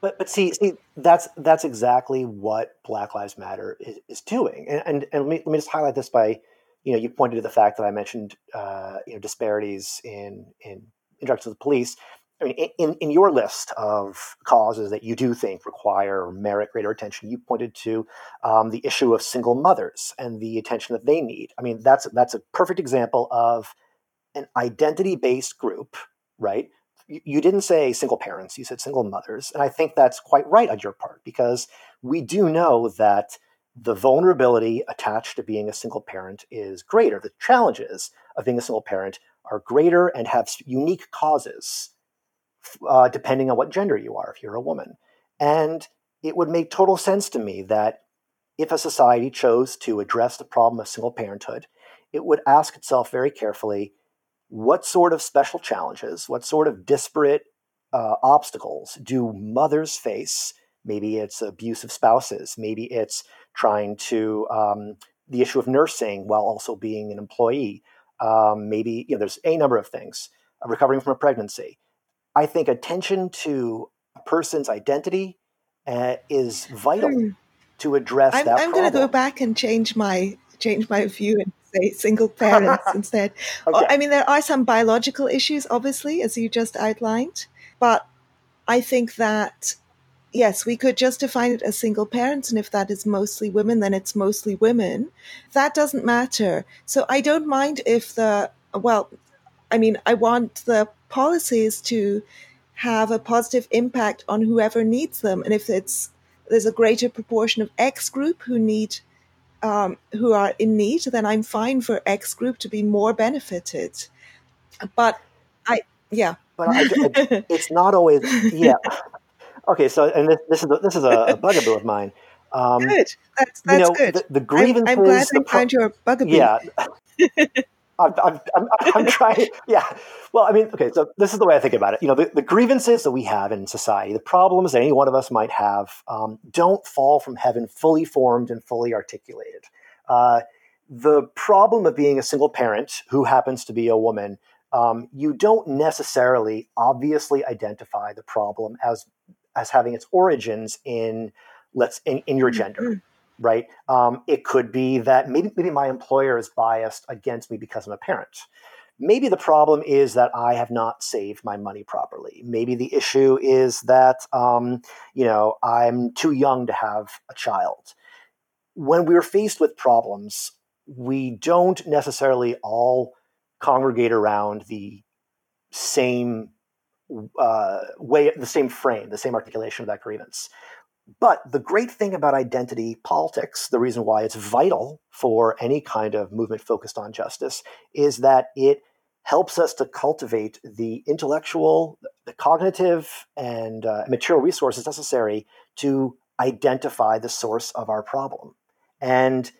But but see see that's that's exactly what Black Lives Matter is, is doing. And, and and let me let me just highlight this by you know you pointed to the fact that I mentioned uh, you know disparities in in introduction to the police. I mean, in, in your list of causes that you do think require or merit greater attention, you pointed to um, the issue of single mothers and the attention that they need. I mean, that's that's a perfect example of an identity-based group, right? You, didn't say single parents; you said single mothers, and I think that's quite right on your part because we do know that the vulnerability attached to being a single parent is greater. The challenges of being a single parent are greater and have unique causes uh, depending on what gender you are, if you're a woman. And it would make total sense to me that if a society chose to address the problem of single parenthood, it would ask itself very carefully what sort of special challenges, what sort of disparate uh, obstacles do mothers face? Maybe it's abusive spouses, maybe it's trying to um, the issue of nursing while also being an employee. Um, maybe you know, there's a number of things. Uh, recovering from a pregnancy. I think attention to a person's identity uh, is vital Hmm. to address I'm, that I'm going to go back and change my change my view and say single parents instead. Okay. I mean, there are some biological issues, obviously, as you just outlined, but I think that yes, we could just define it as single parents, and if that is mostly women, then it's mostly women. That doesn't matter. So I don't mind if the well, I mean, I want the policies to have a positive impact on whoever needs them, and if it's there's a greater proportion of X group who need um, who are in need, then I'm fine for X group to be more benefited. But I, yeah, but I, I- it's not always. Yeah. Okay. So, and this, this is a, this is a, bugaboo of mine. Um, good. That's you know, good. the, the I'm, grievances. I'm glad the I pro- found your bugaboo. Yeah. I'm, I'm, I'm, I'm trying. Yeah. Well, I mean, okay. So this is the way I think about it. You know, the, the grievances that we have in society, the problems that any one of us might have, um, don't fall from heaven fully formed and fully articulated. Uh, the problem of being a single parent who happens to be a woman, um, you don't necessarily obviously identify the problem as as having its origins in let's in, in your gender Mhm. Right? Um, it could be that maybe maybe my employer is biased against me because I'm a parent. Maybe the problem is that I have not saved my money properly. Maybe the issue is that um, you know I'm too young to have a child. When we're faced with problems, we don't necessarily all congregate around the same uh, way, the same frame, the same articulation of that grievance. But the great thing about identity politics, the reason why it's vital for any kind of movement focused on justice, is that it helps us to cultivate the intellectual, the cognitive, and uh, material resources necessary to identify the source of our problem. And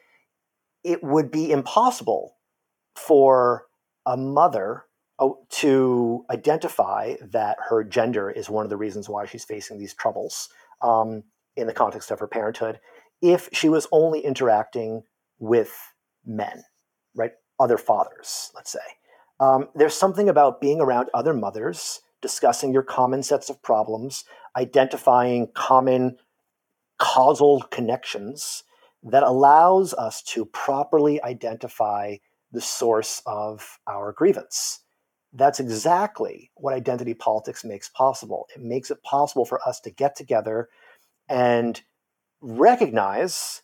it would be impossible for a mother oh, to identify that her gender is one of the reasons why she's facing these troubles. Um, in the context of her parenthood if she was only interacting with men, right? Other fathers, let's say. Um, there's something about being around other mothers discussing your common sets of problems, identifying common causal connections that allows us to properly identify the source of our grievance. That's exactly what identity politics makes possible. It makes it possible for us to get together and recognize,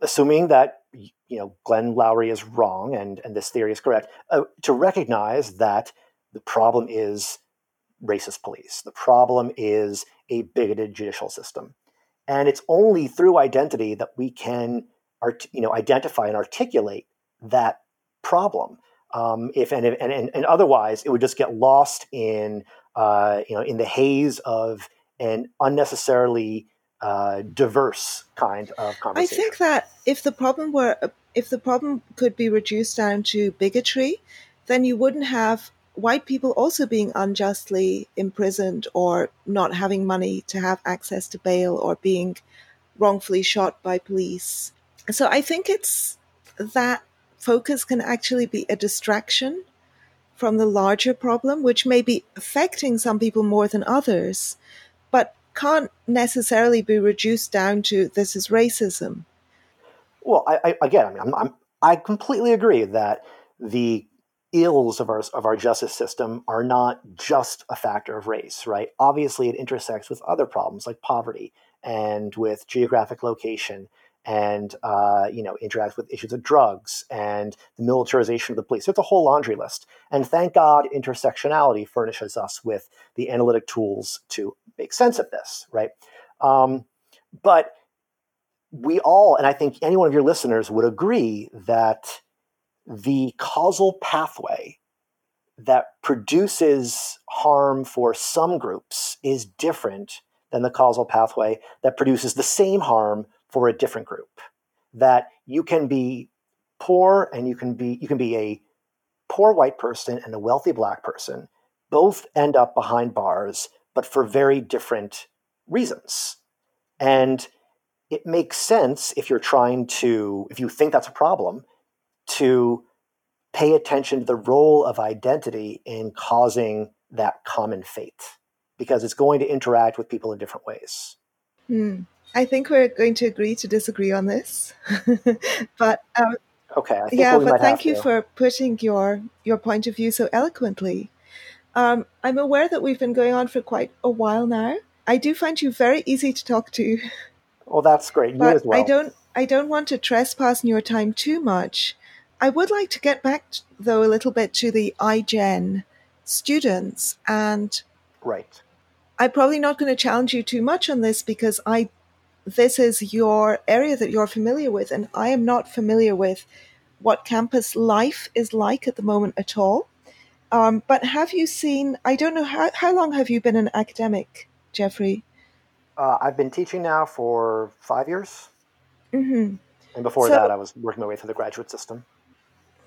assuming that you know Glenn Loury is wrong and, and this theory is correct, uh, to recognize that the problem is racist police. The problem is a bigoted judicial system. And it's only through identity that we can art, you know, identify and articulate that problem. Um, if and, and, and, otherwise, it would just get lost in uh, you know in the haze of an unnecessarily uh, diverse kind of conversation. I think that if the problem were if the problem could be reduced down to bigotry, then you wouldn't have white people also being unjustly imprisoned or not having money to have access to bail or being wrongfully shot by police. So I think it's that focus can actually be a distraction from the larger problem, which may be affecting some people more than others, but can't necessarily be reduced down to this is racism. Well, I, I again, I mean, I'm, I'm, I completely agree that the ills of our of our justice system are not just a factor of race, right? Obviously, it intersects with other problems like poverty and with geographic location and uh, you know interacts with issues of drugs and the militarization of the police. So it's a whole laundry list. And thank God, intersectionality furnishes us with the analytic tools to make sense of this, right? Um, but we all, and I think any one of your listeners would agree that the causal pathway that produces harm for some groups is different than the causal pathway that produces the same harm for a different group. That you can be poor and you can be you can be a poor white person and a wealthy black person both end up behind bars but for very different reasons. And it makes sense if you're trying to if you think that's a problem to pay attention to the role of identity in causing that common fate because it's going to interact with people in different ways. Hmm. I think we're going to agree to disagree on this, but um, okay, yeah. But thank you for putting your your point of view so eloquently. Um, I'm aware that we've been going on for quite a while now. I do find you very easy to talk to. Well, that's great. You as well. I don't. I don't want to trespass on your time too much. I would like to get back, though, a little bit to the iGen students. And right. I'm probably not going to challenge you too much on this because I this is your area that you're familiar with, and I am not familiar with what campus life is like at the moment at all. Um, but have you seen? I don't know how how long have you been an academic, Jeffrey? Uh, I've been teaching now for five years, mm-hmm. and before so, that, I was working my way through the graduate system.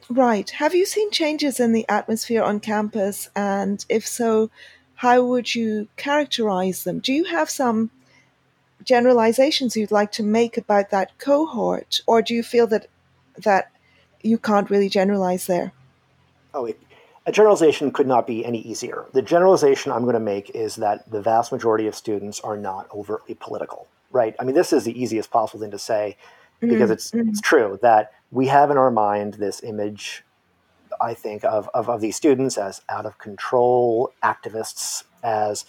Right. Have you seen changes in the atmosphere on campus? And if so, how would you characterize them? Do you have some generalizations you'd like to make about that cohort, or do you feel that that you can't really generalize there? Oh, it, a generalization could not be any easier. The generalization I'm going to make is that the vast majority of students are not overtly political, right? I mean, this is the easiest possible thing to say because mm-hmm. it's, it's true that we have in our mind this image, I think, of, of, of these students as out of control activists, as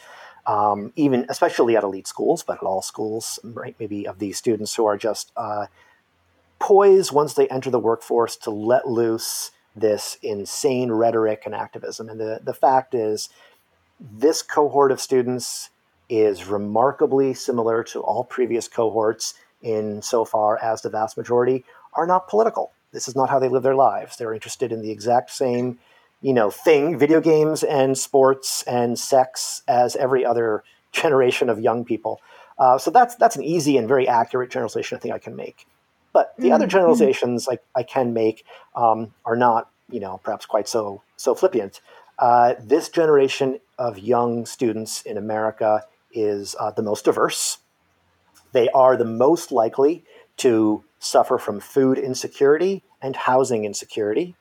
um, even especially at elite schools, but at all schools, right? Maybe of these students who are just uh, poised once they enter the workforce to let loose this insane rhetoric and activism. And the, the fact is, this cohort of students is remarkably similar to all previous cohorts in so far as the vast majority are not political. This is not how they live their lives. They're interested in the exact same, you know, thing, video games and sports and sex as every other generation of young people. Uh, so that's that's an easy and very accurate generalization I think I can make. But the mm-hmm. other generalizations I, I can make um, are not, you know, perhaps quite so so flippant. Uh, this generation of young students in America is uh, the most diverse. They are the most likely to suffer from food insecurity and housing insecurity.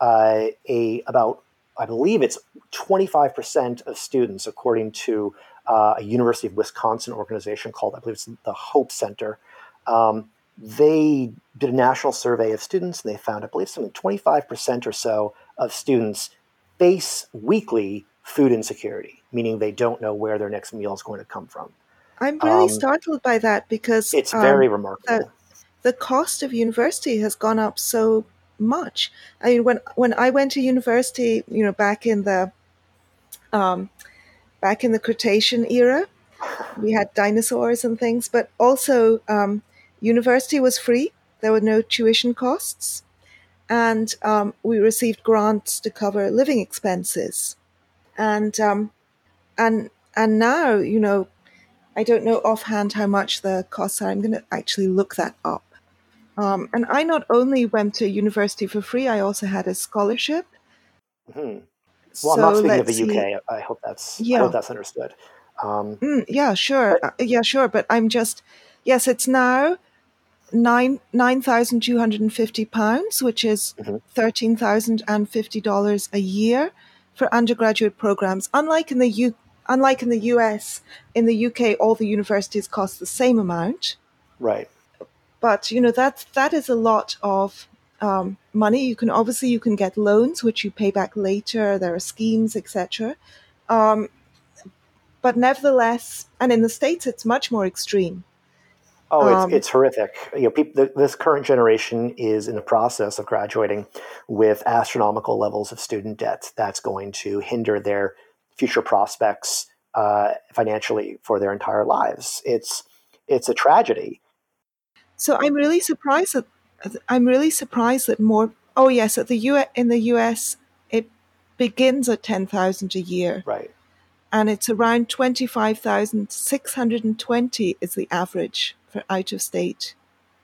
Uh, a about I believe it's 25% of students, according to uh, a University of Wisconsin organization called, I believe it's the Hope Center. Um, they did a national survey of students and they found, I believe, something 25% or so of students face weekly food insecurity, meaning they don't know where their next meal is going to come from. I'm really um, startled by that because it's very um, remarkable. The, the cost of university has gone up so much. I mean, when when I went to university, you know, back in the um, back in the Cretaceous era, we had dinosaurs and things, but also um, university was free. There were no tuition costs, and um, we received grants to cover living expenses. And um, and and now, you know, I don't know offhand how much the costs are. I'm going to actually look that up. Um, and I not only went to university for free, I also had a scholarship. Mm-hmm. Well, so I'm not speaking of the see. UK. I hope that's yeah. I hope that's understood. Um, mm, yeah, sure. But, uh, yeah, sure. But I'm just yes, it's now nine nine thousand two hundred and fifty pounds, which is mm-hmm. thousand and fifty dollars a year for undergraduate programs. Unlike in the U, unlike in the US, in the UK, all the universities cost the same amount. Right but you know that that is a lot of um, money. You can obviously you can get loans which you pay back later. There are schemes, etc. Um, but nevertheless, and in the states, it's much more extreme. Oh, it's, um, it's horrific. You know, people, this current generation is in the process of graduating with astronomical levels of student debt. That's going to hinder their future prospects uh, financially for their entire lives. It's it's a tragedy. So I'm really surprised that I'm really surprised that more. Oh yes, at the U in the US, it begins at ten thousand a year, right? And it's around twenty five thousand six hundred and twenty is the average for out of state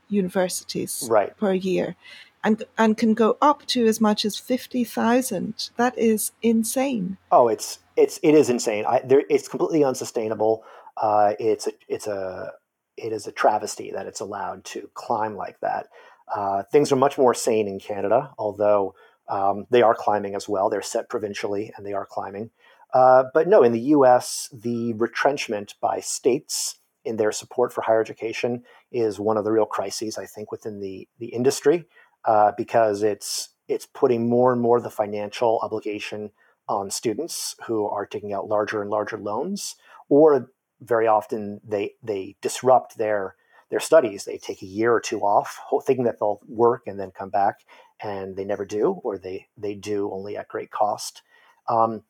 universities, right, per year, and and can go up to as much as fifty thousand. That is insane. Oh, it's it's it is insane. I, there, it's completely unsustainable. Uh, it's a it's a it is a travesty that it's allowed to climb like that. Uh, things are much more sane in Canada, although um, they are climbing as well. They're set provincially and they are climbing. Uh, but no, in the US, the retrenchment by states in their support for higher education is one of the real crises, I think, within the, the industry, uh, because it's, it's putting more and more of the financial obligation on students who are taking out larger and larger loans, or very often they they disrupt their their studies. They take a year or two off, thinking that they'll work and then come back, and they never do, or they they do only at great cost. Um.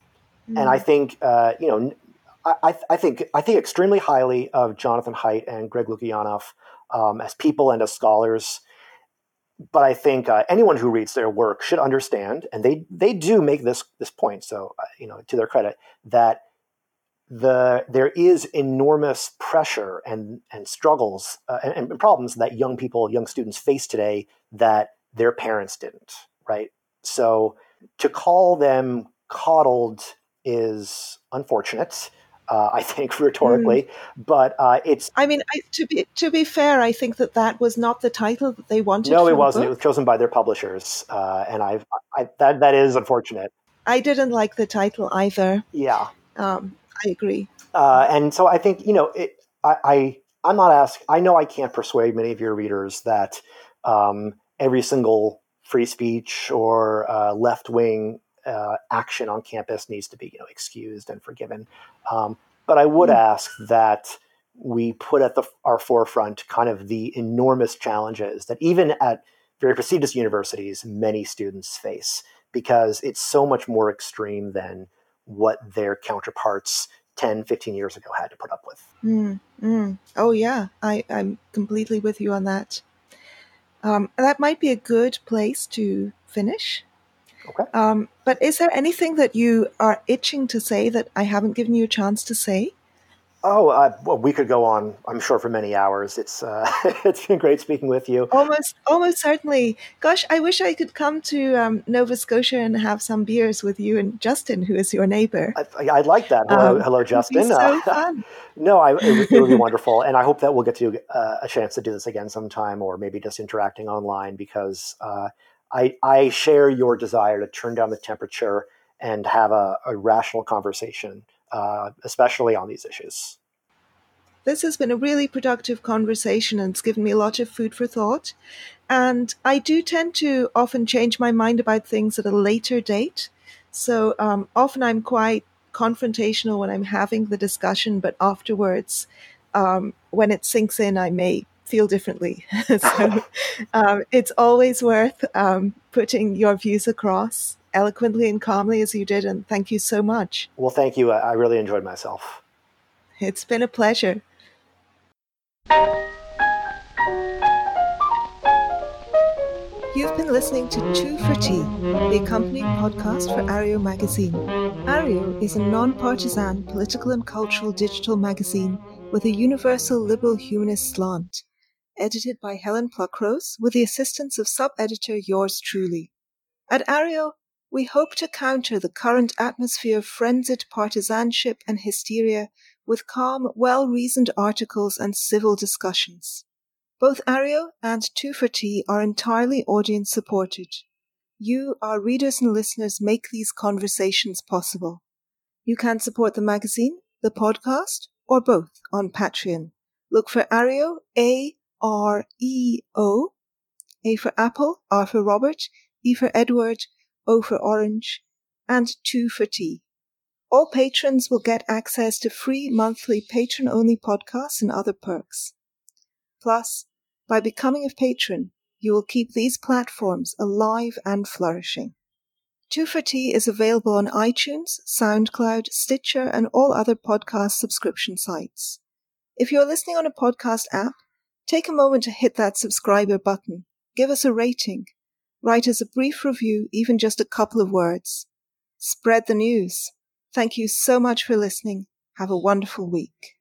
And I mm. think uh, you know, I, I, think I think extremely highly of Jonathan Haidt and Greg Lukianoff um, as people and as scholars. But I think uh, anyone who reads their work should understand, and they they do make this this point. So uh, you know, to their credit, that the there is enormous pressure and and struggles uh, and, and, problems that young people, young students face today that their parents didn't. Right. So to call them coddled is unfortunate. Uh, I think rhetorically, mm. but uh, it's. I mean, I, to be to be fair, I think that that was not the title that they wanted. No, it wasn't. It was chosen by their publishers, uh, and I've I, that that is unfortunate. I didn't like the title either. Yeah. Um, I agree. Uh, and so I think you know, it, I, I I'm not asking. I know I can't persuade many of your readers that um, every single free speech or uh, left wing uh, action on campus needs to be you know excused and forgiven. Um, but I would mm. ask that we put at the, our forefront kind of the enormous challenges that even at very prestigious universities many students face because it's so much more extreme than what their counterparts 10, 15 years ago had to put up with. Mm, mm. Oh, yeah, I, I'm completely with you on that. Um, that might be a good place to finish. Okay. Um, but is there anything that you are itching to say that I haven't given you a chance to say? Oh, uh, well, we could go on. I'm sure for many hours. It's uh, it's been great speaking with you. Almost, almost certainly. Gosh, I wish I could come to um, Nova Scotia and have some beers with you and Justin, who is your neighbor. I, would like that. Hello, um, hello, Justin. so uh, fun. no, I, it, would, it, would be wonderful, and I hope that we'll get to uh, a chance to do this again sometime, or maybe just interacting online because uh, I I share your desire to turn down the temperature and have a, a rational conversation, uh, especially on these issues. This has been a really productive conversation and it's given me a lot of food for thought. And I do tend to often change my mind about things at a later date. So um, often I'm quite confrontational when I'm having the discussion, but afterwards, um, when it sinks in, I may feel differently. so um, it's always worth um, putting your views across eloquently and calmly as you did. And thank you so much. Well, thank you. I really enjoyed myself. It's been a pleasure. You've been listening to Two for Tea, the accompanying podcast for Areo magazine. Areo is a non partisan political and cultural digital magazine with a universal liberal humanist slant, edited by Helen Pluckrose with the assistance of sub editor yours truly. At Areo, we hope to counter the current atmosphere of frenzied partisanship and hysteria with calm, well reasoned articles and civil discussions. Both Areo and Two for Tea are entirely audience supported. You, our readers and listeners, make these conversations possible. You can support the magazine, the podcast, or both on Patreon. Look for Areo A R E O, A for Apple, R for Robert, E for Edward, O for Orange, and Two for Tea. All patrons will get access to free monthly patron only podcasts and other perks. Plus, by becoming a patron, you will keep these platforms alive and flourishing. Two for Tea is available on iTunes, SoundCloud, Stitcher, and all other podcast subscription sites. If you're listening on a podcast app, take a moment to hit that subscriber button. Give us a rating. Write us a brief review, even just a couple of words. Spread the news. Thank you so much for listening. Have a wonderful week.